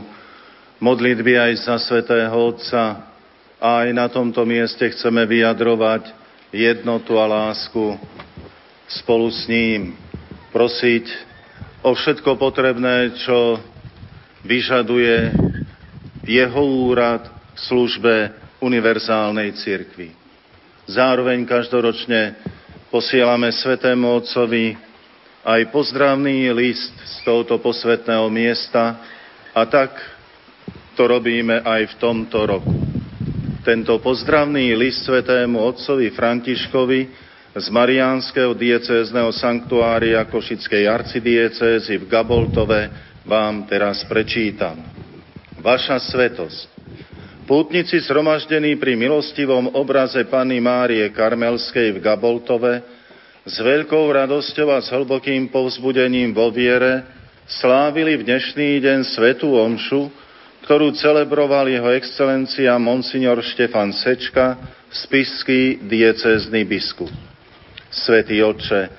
modlitby aj za Svetého Otca a aj na tomto mieste chceme vyjadrovať jednotu a lásku spolu s ním, prosiť o všetko potrebné, čo vyžaduje jeho úrad v službe univerzálnej cirkvi. Zároveň každoročne posielame Svetému Otcovi aj pozdravný list z tohoto posvetného miesta a tak to robíme aj v tomto roku. Tento pozdravný list Svetému Otcovi Františkovi z Mariánskeho diecézneho sanktuária Košickej arcidiecézy v Gaboltove vám teraz prečítam. Vaša svetosť, Pútnici zhromaždení pri milostivom obraze Panny Márie Karmelskej v Gaboltove s veľkou radosťou a s hlbokým povzbudením vo viere slávili v dnešný deň Svetú Omšu, ktorú celebroval jeho excelencia Monsignor Štefan Sečka, spisský diecézny biskup. Svetý Otče,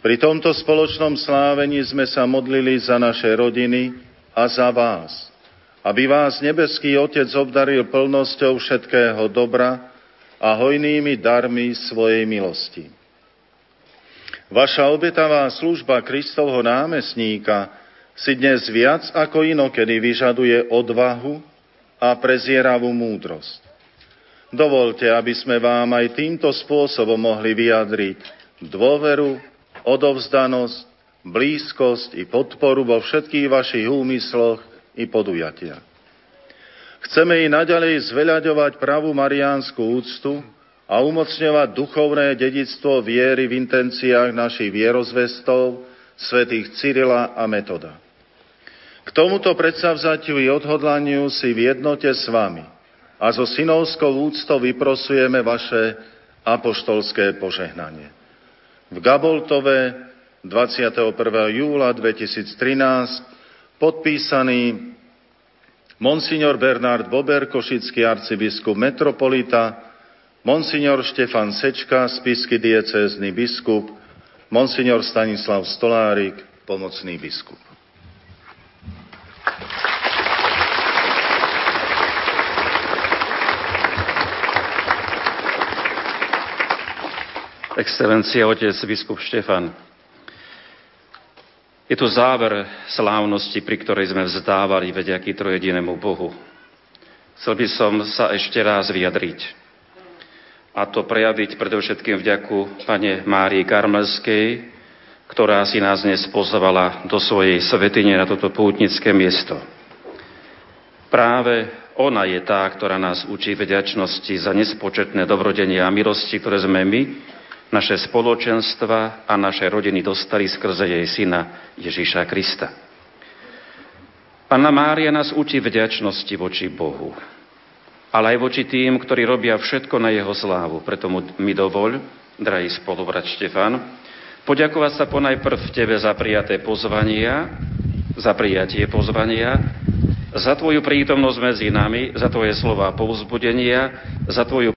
pri tomto spoločnom slávení sme sa modlili za naše rodiny a za vás – aby vás nebeský Otec obdaril plnosťou všetkého dobra a hojnými darmi svojej milosti. Vaša obetavá služba Kristovho námestníka si dnes viac ako inokedy vyžaduje odvahu a prezieravú múdrosť. Dovolte, aby sme vám aj týmto spôsobom mohli vyjadriť dôveru, odovzdanosť, blízkosť i podporu vo všetkých vašich úmysloch i podujatia. Chceme i naďalej zveľaďovať pravú mariánsku úctu a umocňovať duchovné dedictvo viery v intenciách našich vierozvestov, svätých Cyrila a Metoda. K tomuto predsavzatiu i odhodlaniu si v jednote s vami a so synovskou úctou vyprosujeme vaše apoštolské požehnanie. V Gaboltove 21. júla 2013 podpísaný Monsignor Bernard Bober, košický arcibiskup metropolita, Monsignor Štefan Sečka, spisky diecézny biskup, Monsignor Stanislav Stolárik, pomocný biskup. Excelencia, otec biskup Štefan, je to záver slávnosti, pri ktorej sme vzdávali vediaky trojedinému Bohu. Chcel by som sa ešte raz vyjadriť. A to prejaviť predovšetkým vďaku pane Márii Karmelskej, ktorá si nás dnes pozvala do svojej svetine na toto pútnické miesto. Práve ona je tá, ktorá nás učí vďačnosti za nespočetné dobrodenia a milosti, ktoré sme my naše spoločenstva a naše rodiny dostali skrze jej syna Ježíša Krista. Panna Mária nás učí vďačnosti voči Bohu, ale aj voči tým, ktorí robia všetko na jeho slávu. Preto mi dovoľ, drahý spolubrat Štefan, poďakovať sa ponajprv tebe za prijaté pozvania, za prijatie pozvania, za tvoju prítomnosť medzi nami, za tvoje slova povzbudenia, za tvoju